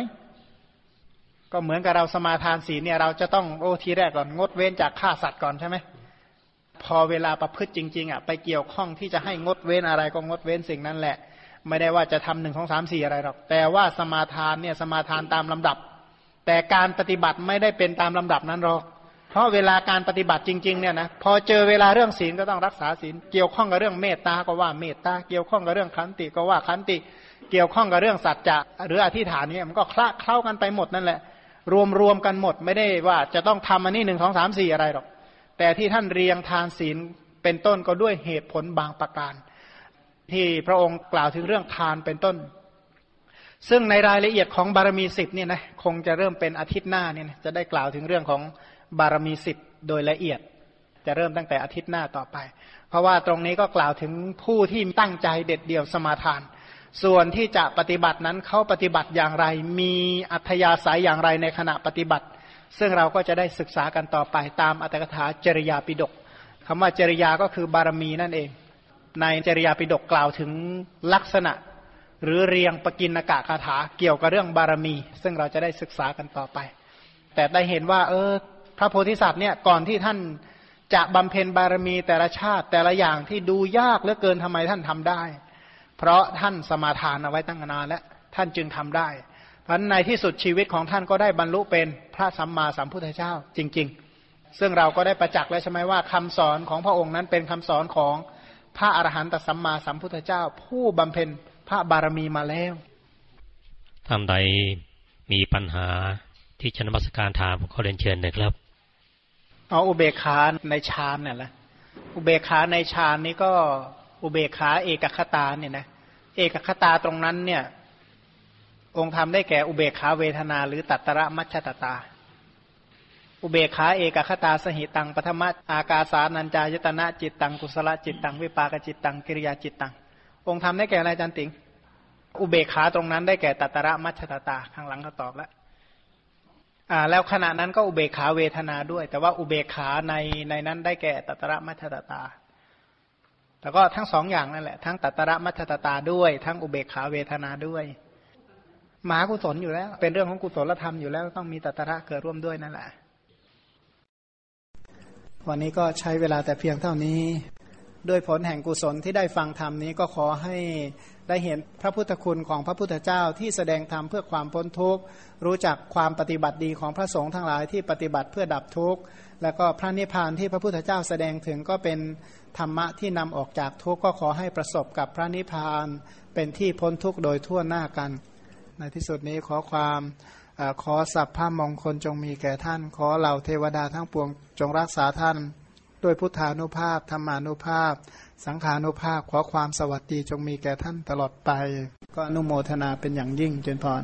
ก็เหมือนกับเราสมาทานศีลเนี่ยเราจะต้องโอ้ทีแรกก่อนงดเว้นจากฆ่าสัตว์ก่อนใช่ไหมพอเวลาประพฤติจริง ๆอะไปเกี่ยวข้องที่จะให้งดเว้นอะไรก็งดเว้นสิ่งนั้นแหละ ไม่ได้ว่าจะทำหนึ่งสองสามสี่อะไรหรอกแต่ว่าสมาทานเนี่ยสมาทานตามลำดับ แต่การปฏิบัติไม่ได้เป็นตามลำดับนั้นหรอก เพราะเวลาการปฏิบัติจริง ๆเนี่ยนะพอเจอเวลาเรื่องศีลก็ต้องรักษาศีลเกี่ยวข้องกับเรื่องเมตตาก็ว่าเมตตาเกี่ยวข้องกับเรื่องขันติก็ว่าขันติ เกี่ยวข้องกับเรื่องสัจจะหรืออธิษฐานเนี่ยมันก็คละเคล้ากันไปหมดนั่นแหละ รวมรวมกันหมดไม่ได้ว่าจะต้องทำอันนี้หนึ่งสองสามสี่อะไรหรอก แต่ที่ท่านเรียงทานศีลเป็นต้นก็ด้วยเหตุผลบางประการ ที่พระองค์กล่าวถึงเรื่องทานเป็นต้น ซึ่งในรายละเอียดของบารมีสิบเนี่ยนะคงจะเริ่มเป็นอาทิตย์หน้าเนี่ยจะได้กล่าวถึงเรื่องของบารมีสิบโดยละเอียด จะเริ่มตั้งแต่อาทิตย์หน้าต่อไป เพราะว่าตรงนี้ก็กล่าวถึงผู้ที่ตั้งใจเด็ดเดี่ยวสมาทาน ส่วนที่จะปฏิบัตินั้นเขาปฏิบัติอย่างไร มีอัธยาศัยอย่างไรในขณะปฏิบัติ ซึ่งเราก็จะได้ศึกษากันต่อไปตามอัตถกถาจริยาปิดกคำว่าจริยาก็คือบารมีนั่นเอง ในจริยาปิดกกล่าวถึงลักษณะ หรือเรียงปกินกะคาถาเกี่ยวกับเรื่องบารมี ซึ่งเราจะได้ศึกษากันต่อไป แต่ได้เห็นว่า เออ พระโพธิสัตว์เนี่ยก่อนที่ท่านจะบำเพ็ญบารมีแต่ละชาติแต่ละอย่างที่ดูยากเหลือเกินทำไมท่านทำได้ เพราะท่านสมาทานเอาไว้ตั้งนานแล้วท่านจึงทำได้เพราะในที่สุดชีวิตของท่านก็ได้บรรลุเป็นพระสัมมาสัมพุทธเจ้าจริง ๆ ซึ่งเราก็ได้ประจักษ์แล้วใช่ไหมว่าคำสอนของพระองค์นั้นเป็นคำสอนของพระอรหันตสัมมาสัมพุทธเจ้า ผู้บำเพ็ญพระบารมีมาแล้วท่านใดมีปัญหาที่ชนมัสการถามขอเรียนเชิญเลยครับ เอาอุเบกขาในฌานเนี่ยแหละอุเบกขาในฌานนี้ก็ อุเบกขาเอกคตาเนี่ยนะเอกคตาตรงนั้นเนี่ย องค์ธรรมได้แก่อุเบกขาเวทนาหรือตัตระมัชฌตตา อุเบกขาเอกคตาสหิตังปฐมอากาสานัญจายตนะจิตตังกุศลจิตตังวิปากจิตตังกิริยาจิตตังองค์ธรรมได้แก่อะไรจันติง อุเบกขาตรงนั้นได้แก่ตัตระมัชตตาข้างหลังเขาตอบแล้วอ่าแล้วขณะนั้นก็อุเบกขาเวทนาด้วย แต่ว่าอุเบกขาในในนั้นได้แก่ตัตระมัชตตา แต่ก็ทั้งสองอย่างนั่นแหละทั้งตัตระมัชตตาด้วย ทั้งอุเบกขาเวทนาด้วยมหากุศลอยู่แล้ว เป็นเรื่องของกุศลธรรมอยู่แล้วต้องมีตัตระเกิดร่วมด้วยนั่นแหละ วันนี้ก็ใช้เวลาแต่เพียงเท่านี้ ด้วยผลแห่งกุศลที่ได้ฟังธรรมนี้ก็ขอให้ได้เห็นพระพุทธคุณของพระพุทธเจ้าที่แสดงธรรมเพื่อความพ้นทุกข์ รู้จักความปฏิบัติดีของพระสงฆ์ทั้งหลายที่ปฏิบัติเพื่อดับทุกข์ แล้วก็พระนิพพานที่พระพุทธเจ้าแสดงถึงก็เป็นธรรมะที่นำออกจากทุกข์ก็ขอให้ประสบกับพระนิพพานเป็นที่พ้นทุกข์โดยทั่วหน้ากัน ในที่สุดนี้ขอความขอสัพพะมงคลจงมีแก่ท่าน ขอเหล่าเทวดาทั้งปวงจงรักษาท่าน ด้วยพุทธานุภาพธรรมานุภาพ สังขานุภาพขอความสวัสดีจงมีแก่ท่านตลอดไป ก็อนุโมทนาเป็นอย่างยิ่งเจนพร